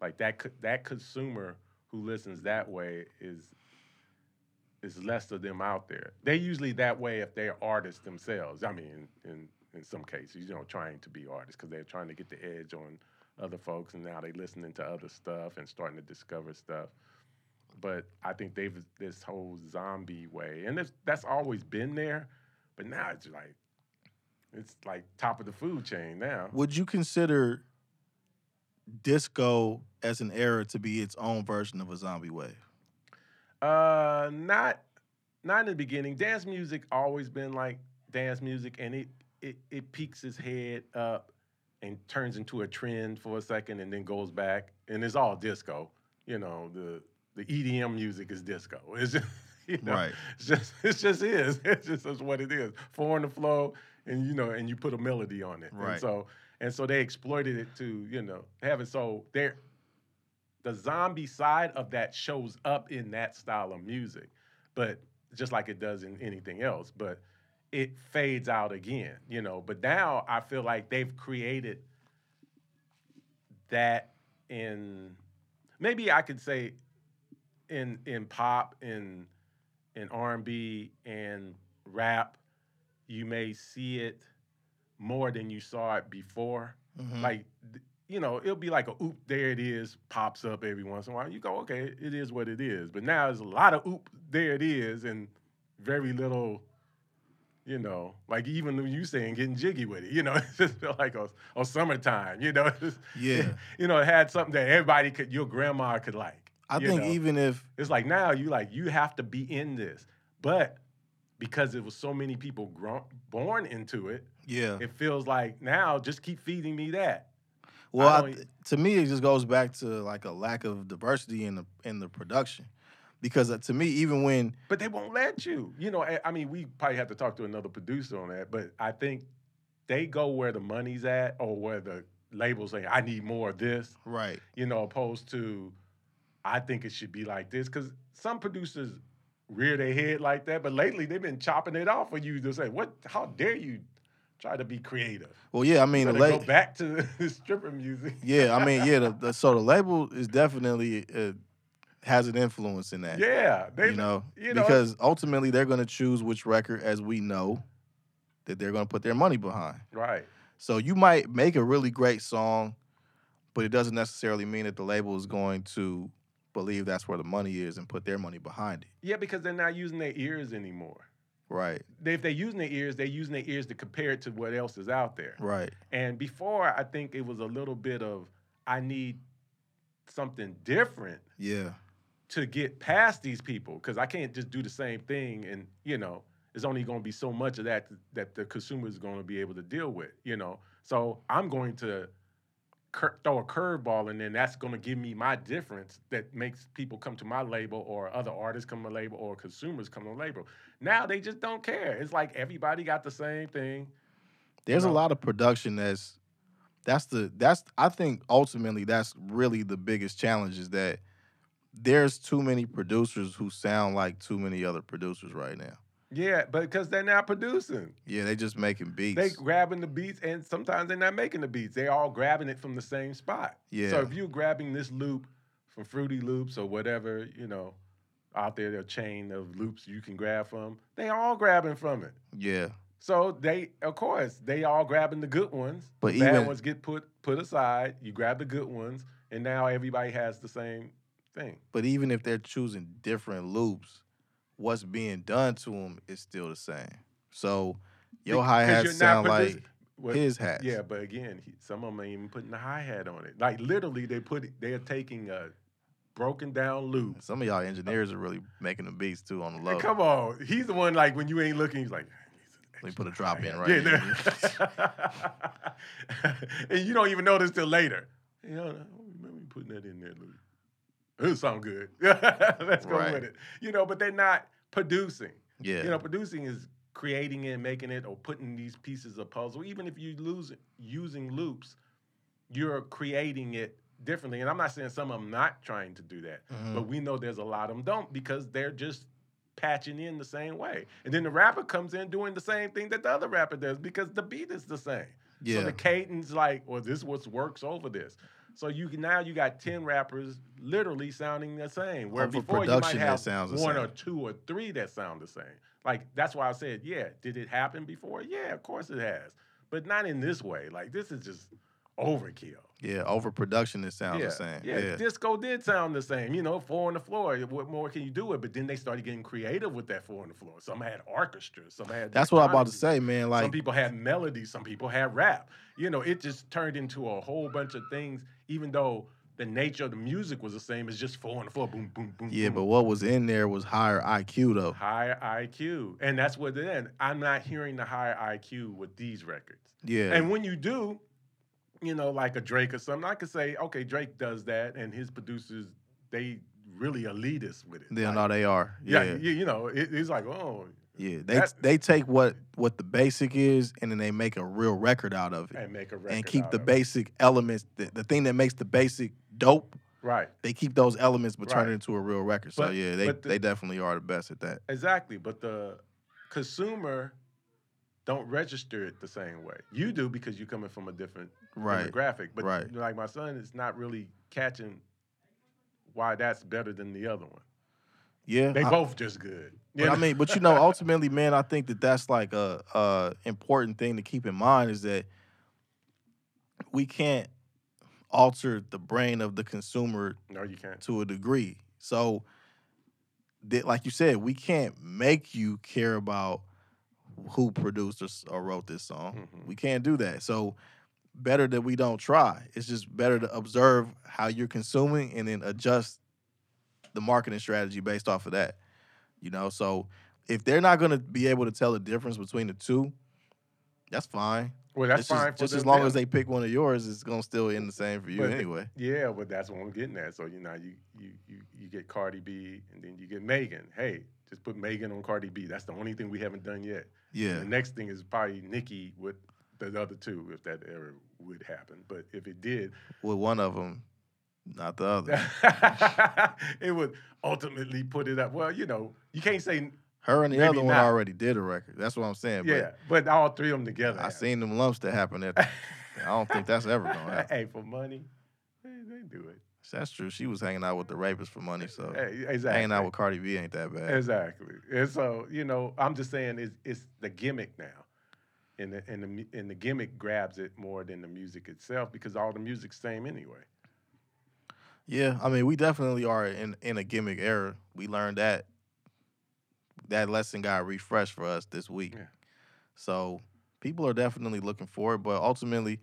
like that that consumer who listens that way is is less of them out there. They're usually that way if they're artists themselves. I mean, in in some cases, you know, trying to be artists because they're trying to get the edge on other folks, and now they're listening to other stuff and starting to discover stuff. But I think they've this whole zombie way, and that's always been there, but now it's like it's like top of the food chain now. Would you consider disco as an era to be its own version of a zombie wave? Uh, not not in the beginning. Dance music always been like dance music, and it it it peaks its head up and turns into a trend for a second, and then goes back, and it's all disco. you know, the the EDM music is disco. [LAUGHS] It's just, you know, Right. It's just it just is. [LAUGHS] It's just what it is. Four in the flow, and you know, and you put a melody on it. Right. And so and so they exploited it to you know have it so there. The zombie side of that shows up in that style of music, but just like it does in anything else. But it fades out again, you know. But now I feel like they've created that in maybe I could say in in pop in in R&B and rap you may see it more than you saw it before Mhm. like you know it'll be like a oop there it is pops up every once in a while you go okay it is what it is but now there's a lot of oop there it is and very little you know like even you saying getting jiggy with it you know [LAUGHS] it just felt like a, a summertime you know [LAUGHS] Yeah. [LAUGHS] you know it had something that everybody could your grandma could like I think know? even if it's like now you like you have to be in this but because it was so many people grown, born into it yeah, it feels like now just keep feeding me that. Well, I I to me it just goes back to like a lack of diversity in the in the production, because uh, to me even when but they won't let you. You know, I- mean, we probably have to talk to another producer on that, but I think they go where the money's at or where the labels say, I need more of this, right, you know, opposed to I think it should be like this. Cause some producers rear their head like that, but lately they've been chopping it off for you to say, What? How dare you try to be creative? well, yeah, I mean, the la- go back to [LAUGHS] the stripper music. yeah, I mean, yeah, the, the, so the label is definitely uh, has an influence in that. Yeah. They you know, you know, because ultimately they're going to choose which record, as we know, that they're going to put their money behind. right. So you might make a really great song, but it doesn't necessarily mean that the label is going to believe that's where the money is and put their money behind it. Yeah, because they're not using their ears anymore. Right, they, if they're using their ears, they're using their ears to compare it to what else is out there. right, And before, I think it was a little bit of I need something different yeah, to get past these people because I can't just do the same thing and you know there's only going to be so much of that that the consumer is going to be able to deal with. You know, so I'm going to cur- throw a curveball and then that's going to give me my difference that makes people come to my label or other artists come to my label or consumers come to my label. Now they just don't care. It's like everybody got the same thing. There's a know? lot of production that's that's the that's I think ultimately that's really the biggest challenge is that there's too many producers who sound like too many other producers right now. Yeah, but because they're not producing. Yeah, they just making beats. They grabbing the beats, and sometimes they're not making the beats. They're all grabbing it from the same spot. Yeah. So if you're grabbing this loop from Fruity Loops or whatever, you know, out there, a chain of loops you can grab from, they all grabbing from it. yeah. So they, of course, they all grabbing the good ones. But the bad ones get put put aside. You grab the good ones, and now everybody has the same thing. But even if they're choosing different loops, what's being done to them is still the same. So your hi 'cause hats you're not sound like what- his hat. Yeah, but again, he, some of them ain't even putting the hi hat on it. Like literally, they put it- they're taking a broken down loop. Some of y'all engineers are really making the beats too on the low. Come on, he's the one like when you ain't looking, he's like. Let me put a drop in right Yeah, there- [LAUGHS] and you don't even notice till later. You know, I don't remember putting that in there, Louis. [LAUGHS] It sound good. [LAUGHS] Let's go Right. with it. You know, but they're not producing. Yeah. You know, producing is creating it, making it, or putting these pieces of puzzle. Even if you lose using loops, you're creating it differently. And I'm not saying some of them not trying to do that, Mhm. but we know there's a lot of them don't because they're just patching in the same way. And then the rapper comes in doing the same thing that the other rapper does because the beat is the same. yeah. So the cadence, like, well, this what works over this. So you can now you got ten rappers literally sounding the same. Where before you might have one or two or three that sound the same. Like that's why I said, yeah, did it happen before? Yeah, of course it has, but not in this way. Like this is just overkill. Yeah. Overproduction, it sounds yeah, the same. yeah, Yeah. disco did sound the same. You know, four on the floor. What more can you do with? But then they started getting creative with that four on the floor. Some had orchestras. Some had. That's what I'm about to say, man. Like some people had melody, some people had rap. You know, it just turned into a whole bunch of things, even though the nature of the music was the same. It's just four on the floor, boom, boom, boom. yeah, boom. but what was in there was higher IQ though. higher IQ, and that's what is. I'm not hearing the higher IQ with these records. Yeah. And when you do, you know, like a Drake or something, I could say, okay, Drake does that, and his producers they really elitist with it. Yeah, Like, no, they are. yeah, Yeah, you, you know, it, it's like, oh, yeah. They That- they take what what the basic is, and then they make a real record out of it, and make a record and keep the of it. basic elements. The, the thing that makes the basic dope, Right, they keep those elements, but turn Right. it into a real record. So But- yeah, they the- they definitely are the best at that. exactly. But the consumer don't register it the same way. You do because you're coming from a different Right. demographic. But right. like my son is not really catching why that's better than the other one. Yeah. They I- both just good. But I mean, but you know, ultimately, man, I think that that's like a, a important thing to keep in mind is that we can't alter the brain of the consumer no, you can't. to a degree. So, that, like you said, we can't make you care about who produced or, or wrote this song. Mhm. We can't do that. So, better that we don't try. It's just better to observe how you're consuming and then adjust the marketing strategy based off of that. You know, so if they're not going to be able to tell the difference between the two, that's fine. Well, that's It's just, fine. for just as long then. as they pick one of yours, it's gonna still end the same for you But anyway. Yeah, but that's what I'm getting at. So you know, you you you you get Cardi B, and then you get Megan. Hey, just put Megan on Cardi B. That's the only thing we haven't done yet. Yeah, The next thing is probably Nicki with the other two, if that ever would happen. But if it did, with one of them, not the other. [LAUGHS] it would ultimately put it up. Well, you know, you can't say Her and the other one not. already did a record. That's what I'm saying. yeah, but all three of them together. I have. seen them lumps that happen at. I don't think that's ever gonna [LAUGHS] happen. hey, for money, they, they do it. That's true. She was hanging out with the rapist for money, so exactly. hanging out with Cardi B ain't that bad. Exactly. And so, you know, I'm just saying it's it's the gimmick now. And the and the and the gimmick grabs it more than the music itself because all the music's same anyway. Yeah, I mean, we definitely are in in a gimmick era. We learned that. That lesson got refreshed for us this week. Yeah. So people are definitely looking for it, but ultimately,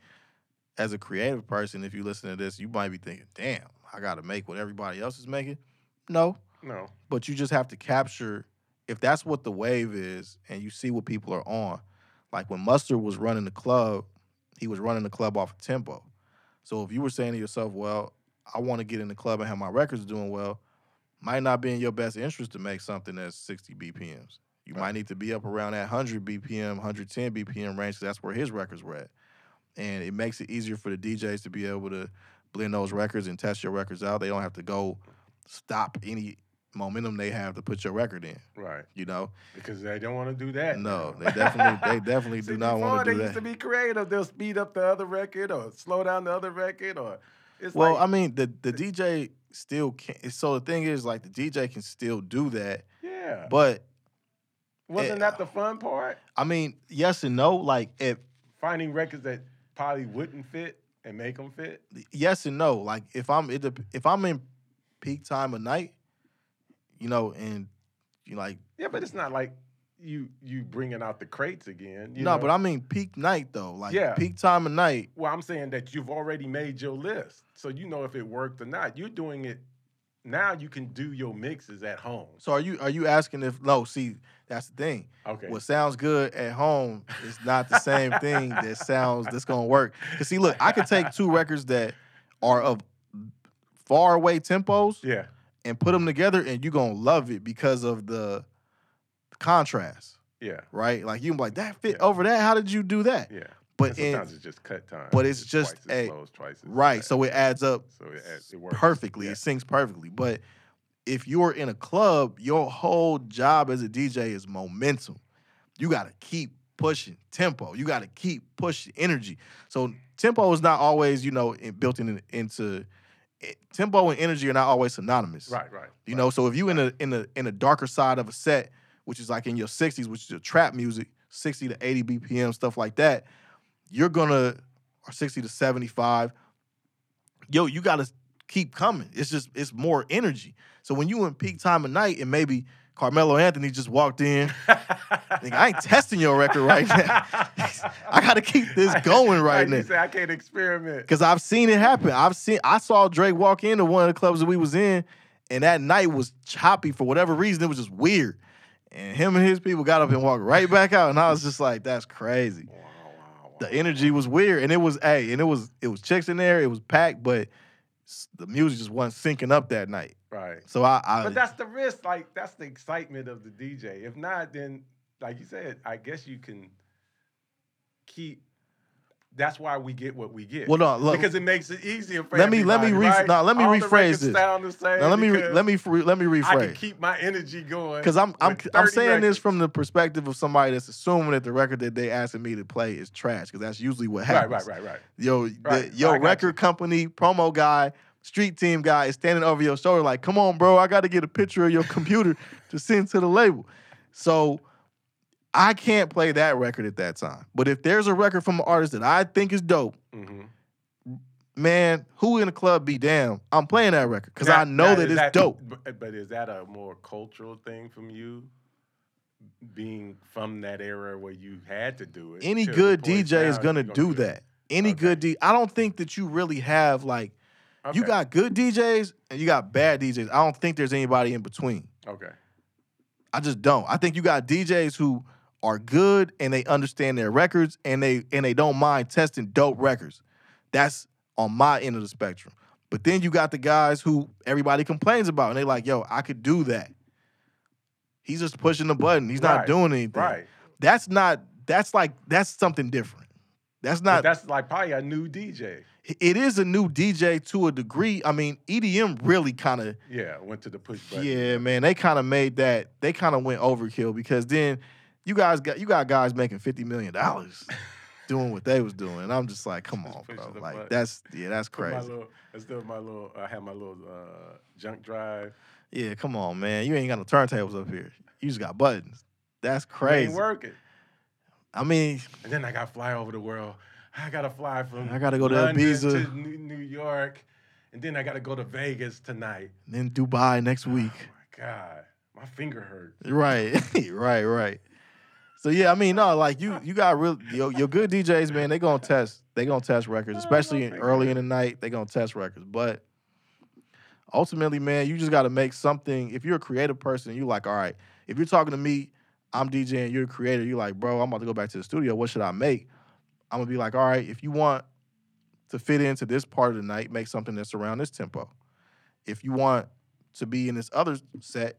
as a creative person, if you listen to this, you might be thinking, "Damn, I got to make what everybody else is making." No, No. but you just have to capture if that's what the wave is, and you see what people are on. Like when Mustard was running the club, he was running the club off of tempo. So if you were saying to yourself, "Well, I want to get in the club and have my records doing well," might not be in your best interest to make something that's 60 BPMs. You Right. might need to be up around that 100 BPM, 110 BPM range. that's where his records were at, and it makes it easier for the DJs to be able to blend those records and test your records out. They don't have to go stop any momentum they have to put your record in. Right. You know, Because they don't want to do that. no, they definitely they [LAUGHS] definitely See, do not want to do that. they used to be creative. They'll speed up the other record or slow down the other record or it's Well, like, I mean, the the DJ still can. So the thing is, like, the DJ can still do that, yeah. but Wasn't eh, that the fun part? I mean, yes and no. Like, if Finding records that probably mm-hmm. wouldn't fit and make them fit. yes and no. Like, if I'm it, if I'm in peak time of night, you know, and you like Yeah, but it's not like you you bringing out the crates again. No, know? but I mean peak night though. Like Yeah. peak time of night. Well, I'm saying that you've already made your list, so you know if it worked or not. You're doing it now. You can do your mixes at home. So are you are you asking if no? See, that's the thing. Okay. What sounds good at home is not the same thing that sounds that's gonna work. Cause see, look, I could take two [LAUGHS] records that are of far away tempos yeah. and put them together, and you're gonna love it because of the contrast, Yeah. right? Like you can be like that fit Yeah. over that. How did you do that? Yeah. But And in sometimes it's just cut time. but it's just twice a- slow twice right, fast. so it adds up so it, adds- it works perfectly. Yeah. It syncs perfectly. But if you're in a club, your whole job as a DJ is momentum. You got to keep pushing tempo. You got to keep pushing energy. So tempo is not always, you know, in, built in, into it, tempo and energy are not always synonymous. Right. Right. You right. know, so if you in a in a in a darker side of a set, which is like in your 60s, which is your trap music, 60 to 80 BPM, stuff like that, you're gonna or 60 to 75. Yo, you gotta keep coming. It's just it's more energy. So when you in peak time of night and maybe Carmelo Anthony just walked in, [LAUGHS] nigga, I ain't testing your record right now. [LAUGHS] I gotta keep this [LAUGHS] going right You now. say I can't experiment. Cause I've seen it happen. I've seen I saw Drake walk into one of the clubs that we was in, and that night was choppy for whatever reason. It was just weird. And him and his people got up and walked right back out. And I was just like, that's crazy. Wow, wow, wow. The energy was weird. And it was hey, and it was it was chicks in there, it was packed, but the music just wasn't syncing up that night. Right. So I, I But that's the risk. Like that's the excitement of the DJ. If not, then like you said, I guess you can keep. That's why we get what we get. well, no, look, because it makes it easier for Let me- let me re- right? nah, let me All rephrase records this. Sound the same now let me re- let me let me rephrase. I can keep my energy going. because I'm I'm I'm 30 saying this from the perspective of somebody that's assuming that the record that they asking me to play is trash because that's usually what happens. right, right, right. Yo, Right. the, your I got record company promo guy, street team guy is standing over your shoulder like, "Come on, bro, I got to get a picture of your computer [LAUGHS] to send to the label." So I can't play that record at that time. But if there's a record from an artist that I think is dope, hmm man, who in the club be damn, I'm playing that record because I know that it's dope. But, but is that a more cultural thing from you? Being from that era where you had to do it. Any good DJ is gonna you're do that. Any Okay. good D, I don't think that you really have like you got good DJs and you got bad DJs. I don't think there's anybody in between. Okay. I just don't. I think you got DJs who are good and they understand their records and they and they don't mind testing dope records. That's on my end of the spectrum. But then you got the guys who everybody complains about and they're like, yo, I could do that. He's just pushing the button. He's not Right, doing anything. Right. That's not that's like that's something different. That's But not that's like probably a new DJ. it is a new DJ to a degree. I mean, EDM really kind of Yeah, went to the push button. Yeah, man, they kind of made that. They kind of went overkill because then you guys got you got guys making fifty million dollars doing what they was doing, and I'm just like, come on, bro. Like button. that's yeah, that's crazy. little, instead of my little, I have my little uh, junk drive. Yeah, come on, man. You ain't got no turntables up here. You just got buttons. That's It crazy. Ain't working. I mean, And then I got to fly over the world. I got to fly from I gotta go to London Ibiza. to New, York, and then I got to go to Vegas tonight. And then Dubai next week. Oh my God, my finger hurt. [LAUGHS] Right, right, right. So yeah, I mean, no, like you, you got real your, your good DJs, man. They gonna test, they gonna test records, Oh, especially early in the night. They gonna test records, but ultimately, man, you just got to make something. If you're a creative person, you like, all right. If you're talking to me, I'm DJing. You're a creator. You're like, bro, I'm about to go back to the studio. What should I make? I'm gonna be like, all right. If you want to fit into this part of the night, make something that's around this tempo. If you want to be in this other set,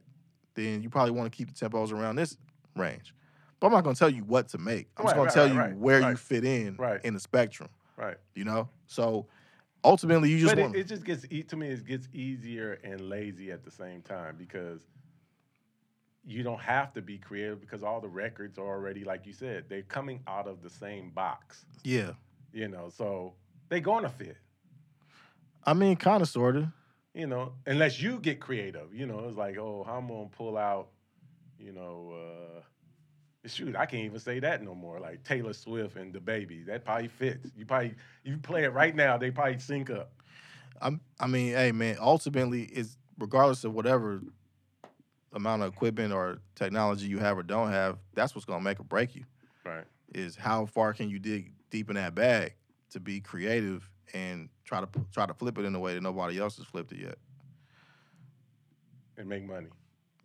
then you probably want to keep the tempos around this range. But I'm not gonna tell you what to make. I'm just gonna right, tell right, you right, where you fit in Right. in the spectrum. Right. You know. So ultimately, you just but want. it, it just gets e- to me. It gets easier and lazy at the same time because you don't have to be creative because all the records are already, like you said, they're coming out of the same box. yeah. You know, so they're going to fit. I mean, kind of, sort of. You know, unless you get creative. You know, it's like, oh, I'm gonna pull out. You know, uh, shoot, I can't even say that no more. Like Taylor Swift and the baby, that probably fits. You probably you play it right now, they probably sync up. I'm. I mean, hey, man. Ultimately, is regardless of whatever amount of equipment or technology you have or don't have, that's what's gonna make or break you. Right. Is how far can you dig deep in that bag to be creative and try to try to flip it in a way that nobody else has flipped it yet. And make money.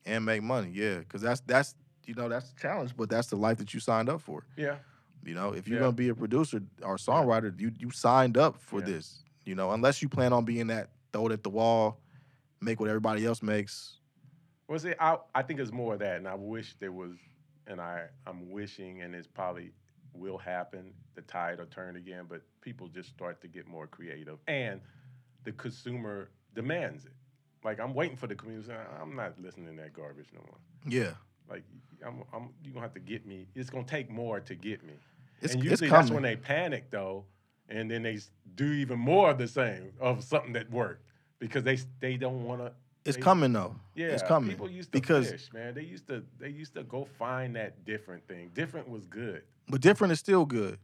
and make money. Yeah, because that's that's you know that's the challenge, but that's the life that you signed up for. Yeah. You know, if you're Yeah. gonna be a producer or songwriter, you you signed up for Yeah. this. You know, unless you plan on being that throw it at the wall, make what everybody else makes. Well, see, I I think it's more of that, and I wish there was, and I I'm wishing, and it's probably will happen. The tide will turn again, but people just start to get more creative, and the consumer demands it. Like I'm waiting for the community. I'm not listening to that garbage no more. Yeah, Like I'm, I'm you gonna have to get me. It's gonna take more to get me. it's and usually coming. that's when they panic though, and then they do even more of the same of something that worked because they they don't want to. it's they- coming though. Yeah, it's coming People used to because fish, man. They used to they used to go find that different thing. Different was good. but different is still good.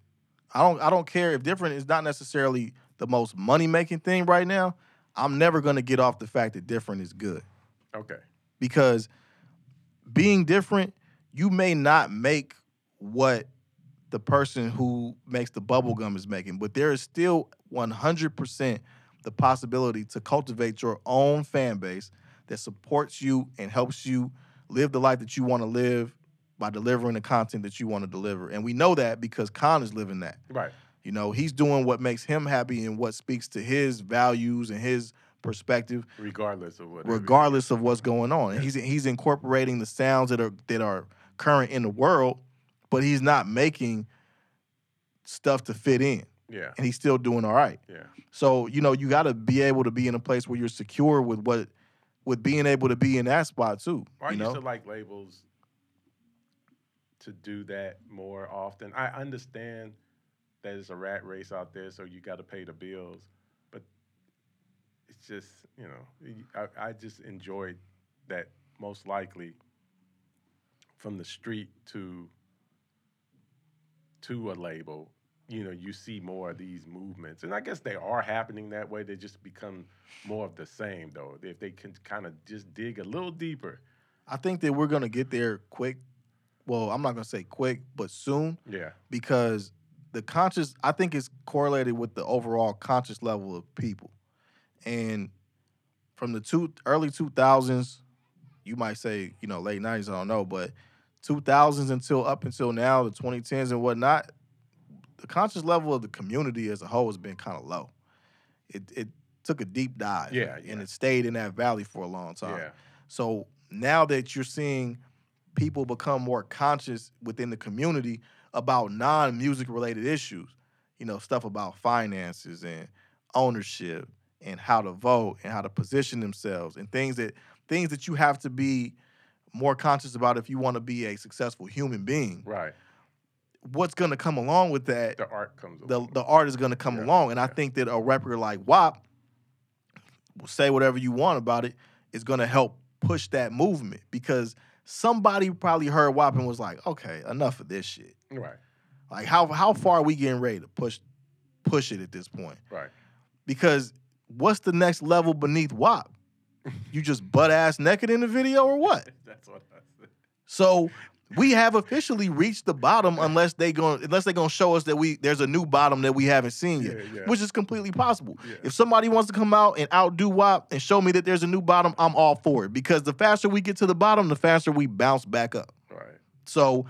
I don't I don't care if different is not necessarily the most money making thing right now. I'm never gonna get off the fact that different is good. Okay. because being different, you may not make what the person who makes the bubble gum is making, but there is still 100% the possibility to cultivate your own fan base that supports you and helps you live the life that you want to live by delivering the content that you want to deliver. And we know that because Khan is living that. Right. You know, he's doing what makes him happy and what speaks to his values and his perspective, regardless of what. regardless of what's going on. And he's he's incorporating the sounds that are that are current in the world, but he's not making stuff to fit in, Yeah, and he's still doing all right. yeah, So you know you got to be able to be in a place where you're secure with what with being able to be in that spot too. I you used know, to like labels to do that more often. I understand that it's a rat race out there, so you got to pay the bills, it's just you know I just enjoyed that most likely from the street to to a label you know you see more of these movements. And i guess they are happening that way. They just become more of the same though. If they can kind of just dig a little deeper. I think that we're gonna get there quick. Well, I'm not gonna say quick, but soon. Yeah. Because the conscious I think is correlated with the overall conscious level of people. And from the two early 2000s, you might say, you know, late 90s, I don't know, but 2000s until up until now, the 2010s and whatnot, the conscious level of the community as a whole has been kind of low. It it took a deep dive. Yeah, And it stayed in that valley for a long time. yeah So now that you're seeing people become more conscious within the community about non-music related issues, you know, stuff about finances and ownership and how to vote and how to position themselves and things that things that you have to be more conscious about if you want to be a successful human being. right What's going to come along with that the art comes the along. the art is going to come Yeah, along, and I think that a rapper like WAP, say whatever you want about it, is going to help push that movement because somebody probably heard WAP and was like, okay, enough of this shit. right Like how how far are we getting ready to push push it at this point? right Because what's the next level beneath WAP? You just butt ass naked in the video or what? [LAUGHS] that's what i said So we have officially reached the bottom unless they going unless they're gonna show us that we there's a new bottom that we haven't seen yet, Yeah, yeah. which is completely possible. Yeah. If somebody wants to come out and outdo WAP and show me that there's a new bottom, I'm all for it because the faster we get to the bottom, the faster we bounce back up. right So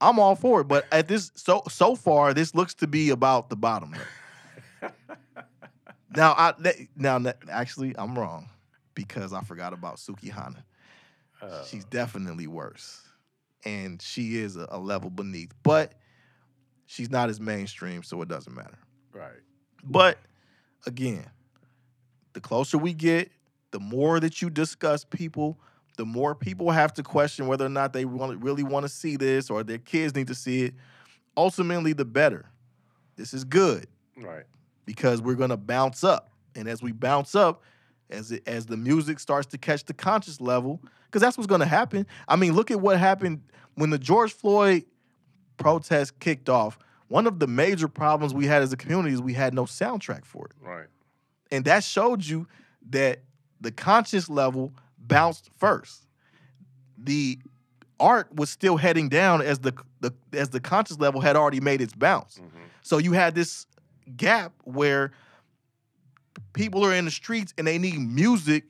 I'm all for it. But at this so so far, this looks to be about the bottom. [LAUGHS] now I now actually I'm wrong because I forgot about Sukihana uh, she's definitely worse. And she is a, a level beneath but she's not as mainstream so it doesn't matter. Right. But again the closer we get the more that you discuss people the more people have to question whether or not they want, really want to see this or their kids need to see it. Ultimately the better. This is good. Right because we're gonna bounce up, and as we bounce up, as it, as the music starts to catch the conscious level, because that's what's gonna happen. I mean, look at what happened when the George Floyd protest kicked off. One of the major problems we had as a community is we had no soundtrack for it, right and that showed you that the conscious level bounced first. The art was still heading down as the, the as the conscious level had already made its bounce. hmm So you had this gap where people are in the streets and they need music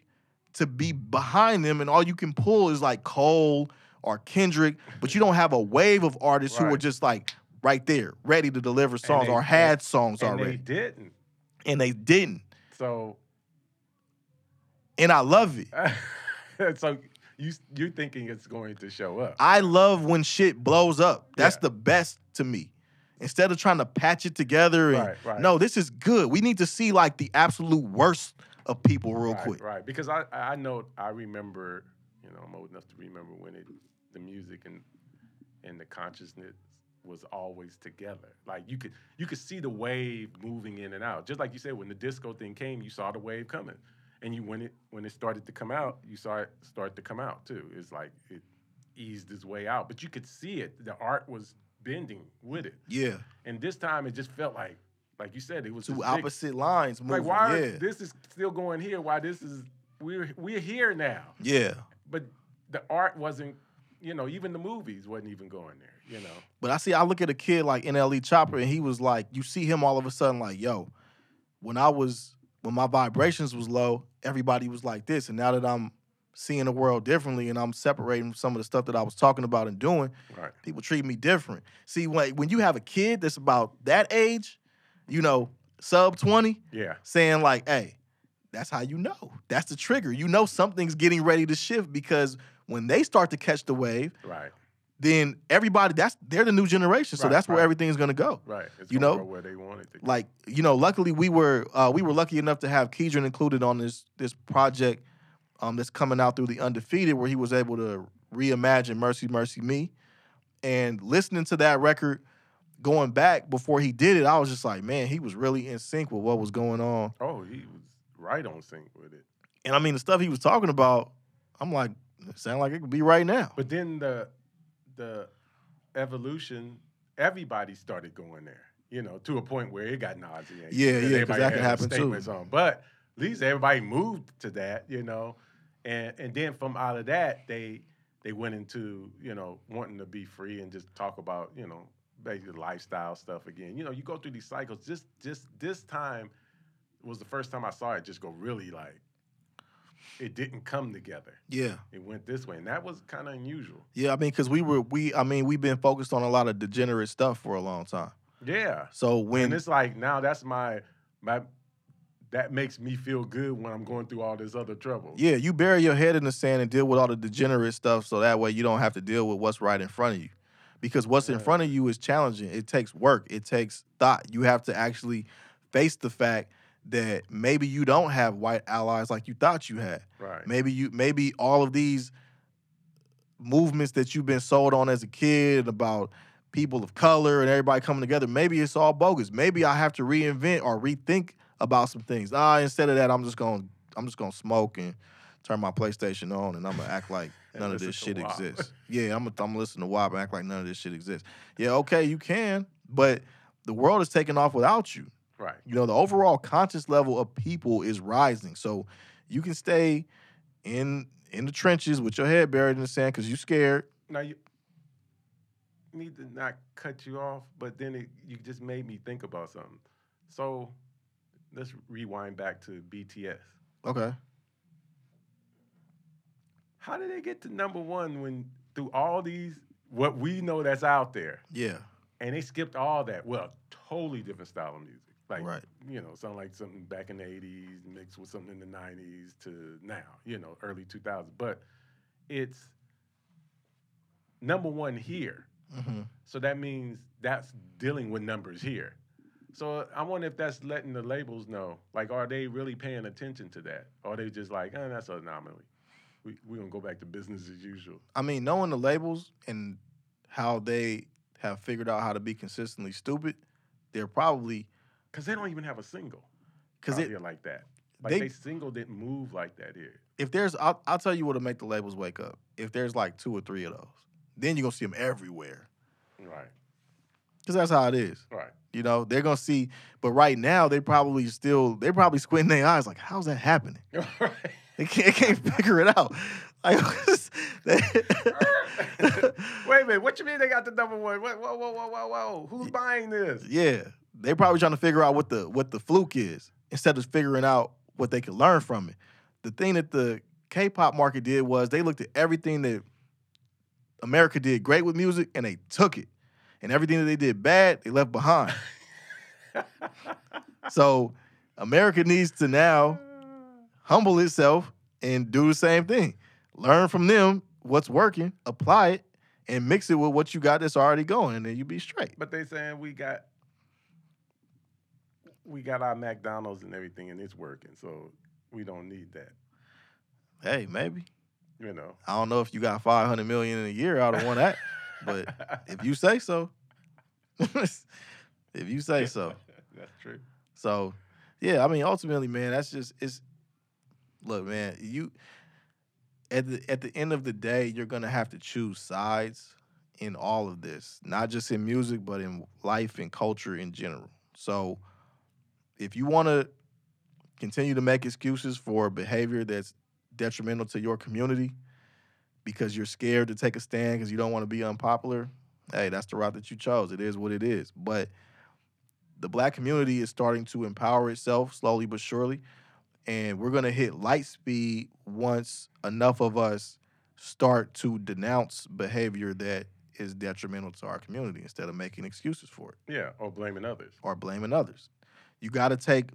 to be behind them, and all you can pull is like Cole or Kendrick, but you don't have a wave of artists who are just like right there, ready to deliver songs they- or had songs and already, they didn't and they didn't. so And I love it. [LAUGHS] so you you're thinking it's going to show up I love when shit blows up. That's Yeah. the best to me. Instead of trying to patch it together and Right, right. no, this is good. We need to see like the absolute worst of people real right, quick. Right, because I I know I remember, you know, I'm old enough to remember when it the music and and the consciousness was always together. Like you could you could see the wave moving in and out. Just like you said, when the disco thing came, you saw the wave coming, and you when it when it started to come out, you saw it start to come out too. It's like it eased its way out, but you could see it. The art was bending with it, Yeah. and this time it just felt like, like you said, it was Two this big opposite lines like moving. why yeah. are, this is still going here? Why this is we're we're here now? yeah. But the art wasn't, you know, even the movies wasn't even going there. You know, But I see I look at a kid like NLE Choppa and he was like, you see him all of a sudden like, yo, when I was when my vibrations was low, everybody was like this. And now that I'm seeing the world differently and I'm separating from some of the stuff that I was talking about and doing, right? people treat me different. See, when when you have a kid that's about that age, you know, sub 20, Yeah, saying like, hey, that's how you know. That's the trigger. You know something's getting ready to shift because when they start to catch the wave, Right. then everybody that's they're the new generation. So Right, that's where right. everything's gonna go. Right. It's You know, where they want it to go. Like, you know, luckily we were uh we were lucky enough to have Keedron included on this this project um that's coming out through the undefeated where he was able to reimagine Mercy Mercy Me. And listening to that record going back before he did it, I was just like, man, he was really in sync with what was going on. Oh, he was right on sync with it. And I mean the stuff he was talking about, I'm like, it sound like it could be right now. But then the the evolution, everybody started going there. You know, to a point where it got nauseating. Yeah, yeah, yeah, 'cause everybody that can happen too. On. But at least everybody moved to that. You know, and and then from out of that, they they went into you know wanting to be free and just talk about you know basically lifestyle stuff again. You know, you go through these cycles. Just just this time was the first time I saw it just go really like it didn't come together. Yeah. It went this way, and that was kind of unusual. Yeah, I mean, because we were we I mean, we've been focused on a lot of degenerate stuff for a long time. Yeah, So when and it's like now that's my my that makes me feel good when I'm going through all this other trouble. Yeah, you bury your head in the sand and deal with all the degenerate stuff so that way you don't have to deal with what's right in front of you. Because what's in front of you is challenging. It takes work, it takes thought. You have to actually face the fact that maybe you don't have white allies like you thought you had. right. Maybe you maybe all of these movements that you've been sold on as a kid about people of color and everybody coming together, maybe it's all bogus. Maybe I have to reinvent or rethink about some things. Ah, instead of that, I'm just to I'm just to smoke and turn my PlayStation on and I'm to act like [LAUGHS] none of this shit exists. [LAUGHS] Yeah, I'm gonna I'm listen to WAP and act like none of this shit exists. Yeah, okay, you can, but the world is taking off without you Right. you know the overall conscious level of people is rising so you can stay in in the trenches with your head buried in the sand because you're scared Now you need to not cut you off, but then it, you just made me think about something. So let's rewind back to BTS. okay How did they get to number one when through all these what we know that's out there, yeah and they skipped all that? Well, totally different style of music. Like Right. you know, sound like something back in the '80s mixed with something in the '90s to now, you know, early 2000s. But it's number one here. hmm So that means that's dealing with numbers here. So I wonder if that's letting the labels know, like, are they really paying attention to that? Or are they just like, eh, that's an anomaly. We we're gonna go back to business as usual. i mean knowing the labels and how they have figured out how to be consistently stupid they're probably Cause they don't even have a single because it like that. Like they- they, single didn't move like that here. if there's I'll, I'll tell you what'll make the labels wake up if there's like two or three of those then you're gonna see them everywhere Right. because that's how it is Right. You know, they're gonna see, but right now they probably still they probably squinting their eyes like, how's that happening? [LAUGHS] right. They can't, they can't figure it out. Like, [LAUGHS] they- [LAUGHS] Wait a minute. What you mean they got the number one? Whoa, whoa, whoa, whoa, whoa, whoa. Who's buying this? yeah, they're probably trying to figure out what the what the fluke is instead of figuring out what they can learn from it. The thing that the K-pop market did was they looked at everything that America did great with music and they took it, and everything that they did bad they left behind. [LAUGHS] so America needs to now humble itself and do the same thing. Learn from them what's working, apply it, and mix it with what you got that's already going, and then you be straight. But they saying we got we got our McDonald's and everything, and it's working, so we don't need that. Hey, maybe. You know. I don't know if you got 500 million in a year out of one act, [LAUGHS] but [LAUGHS] if you say so. [LAUGHS] if you say so. [LAUGHS] That's true. So, yeah, I mean, ultimately, man, that's just it's. Look, man, you at the at the end of the day, you're gonna have to choose sides in all of this, not just in music, but in life and culture in general. So, if you want to continue to make excuses for behavior that's detrimental to your community because you're scared to take a stand because you don't want to be unpopular, hey, that's the route that you chose. It is what it is. But the black community is starting to empower itself slowly but surely. And we're going to hit light speed once enough of us start to denounce behavior that is detrimental to our community instead of making excuses for it Yeah, or blaming others. or blaming others. You got to take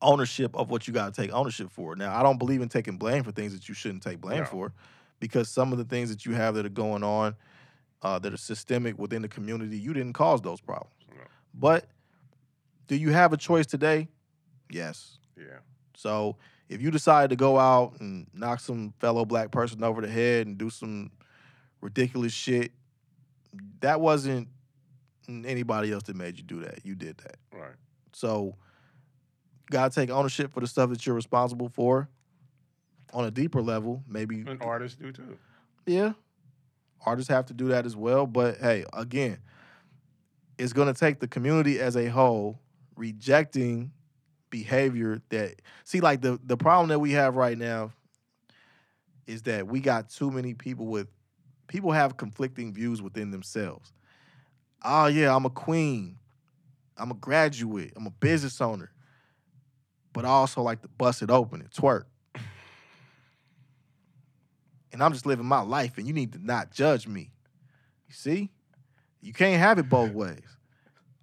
ownership of what you got to take ownership for. Now, I don't believe in taking blame for things that you shouldn't take blame No. for, because some of the things that you have that are going on, uh, that are systemic within the community, you didn't cause those problems. No. But do you have a choice today? Yes. Yeah. So if you decide to go out and knock some fellow black person over the head and do some ridiculous shit, that wasn't anybody else that made you do that. You did that. Right. So gotta take ownership for the stuff that you're responsible for. On a deeper level, maybe And artists do too. yeah, artists have to do that as well. But hey, again, it's gonna take the community as a whole rejecting behavior that see like the the problem that we have right now is that we got too many people with people have conflicting views within themselves. Oh yeah, I'm a queen. I'm a graduate. I'm a business owner. But I also like to bust it open and twerk. And I'm just living my life and you need to not judge me. You see? You can't have it both ways.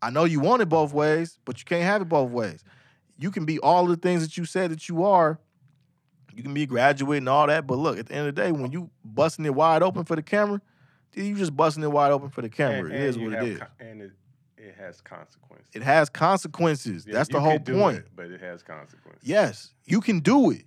I know you want it both ways, but you can't have it both ways. You can be all the things that you said that you are. You can be a graduate and all that, but look, at the end of the day, when you busting it wide open for the camera, you just busting it wide open for the camera. And- and is you what it is. con- and it, it has consequences. It has consequences. Yeah, That's the whole point. it, but it has consequences. Yes, you can do it,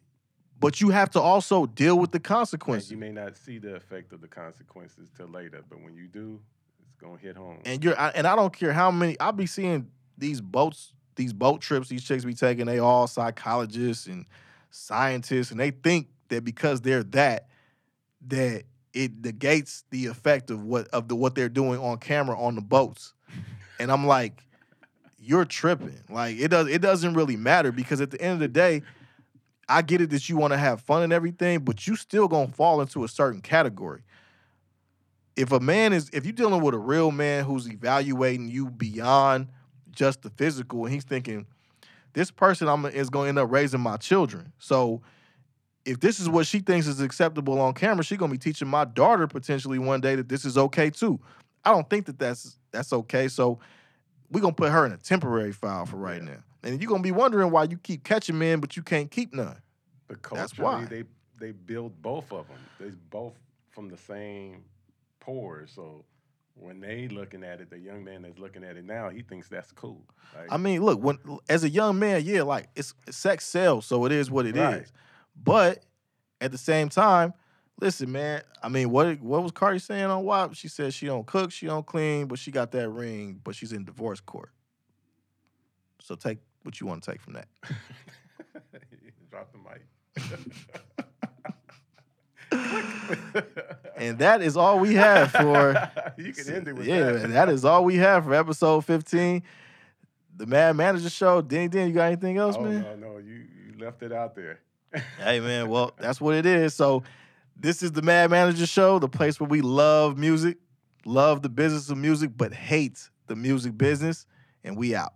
but you have to also deal with the And consequences. you may not see the effect of the consequences till later, but when you do, it's gonna hit home. and you're I- and I don't care how many I'll be seeing these boats, these boat trips these chicks be taking. They all psychologists and scientists, and they think that because they're that, that it negates the effect of what of the what they're doing on camera on the boats. And I'm like, you're tripping. Like it does it doesn't really matter because at the end of the day, I get it that you want to have fun and everything, but you still gonna fall into a certain category if a man is if you're dealing with a real man who's evaluating you beyond just the physical and he's thinking this person I'm is going to end up raising my children. So if this is what she thinks is acceptable on camera, she's going to be teaching my daughter potentially one day that this is okay too. I don't think that that's that's okay. So we're going to put her in a temporary file for right Yeah. now. And you're going to be wondering why you keep catching men but you can't keep none. But That's why. they they build both of them. They both from the same pores. So when they looking at it, the young man that's looking at it now, he thinks that's cool. Like, I mean, look, when as a young man, yeah, like it's sex sells, so it is what it is. Right. But at the same time, listen, man. I mean, what what was Cardi saying on WAP? She said she don't cook, she don't clean, but she got that ring, but she's in divorce court. So take what you want to take from that. [LAUGHS] drop the mic. [LAUGHS] And that is all we have for [LAUGHS] you can end it with yeah, that. and that is all we have for episode 15. The Mad Manager Show. Denny Den, you got anything else, oh, man? no, no, you, you left it out there. Hey man, well, that's what it is. So this is the Mad Manager Show, the place where we love music, love the business of music, but hate the music business, and we out.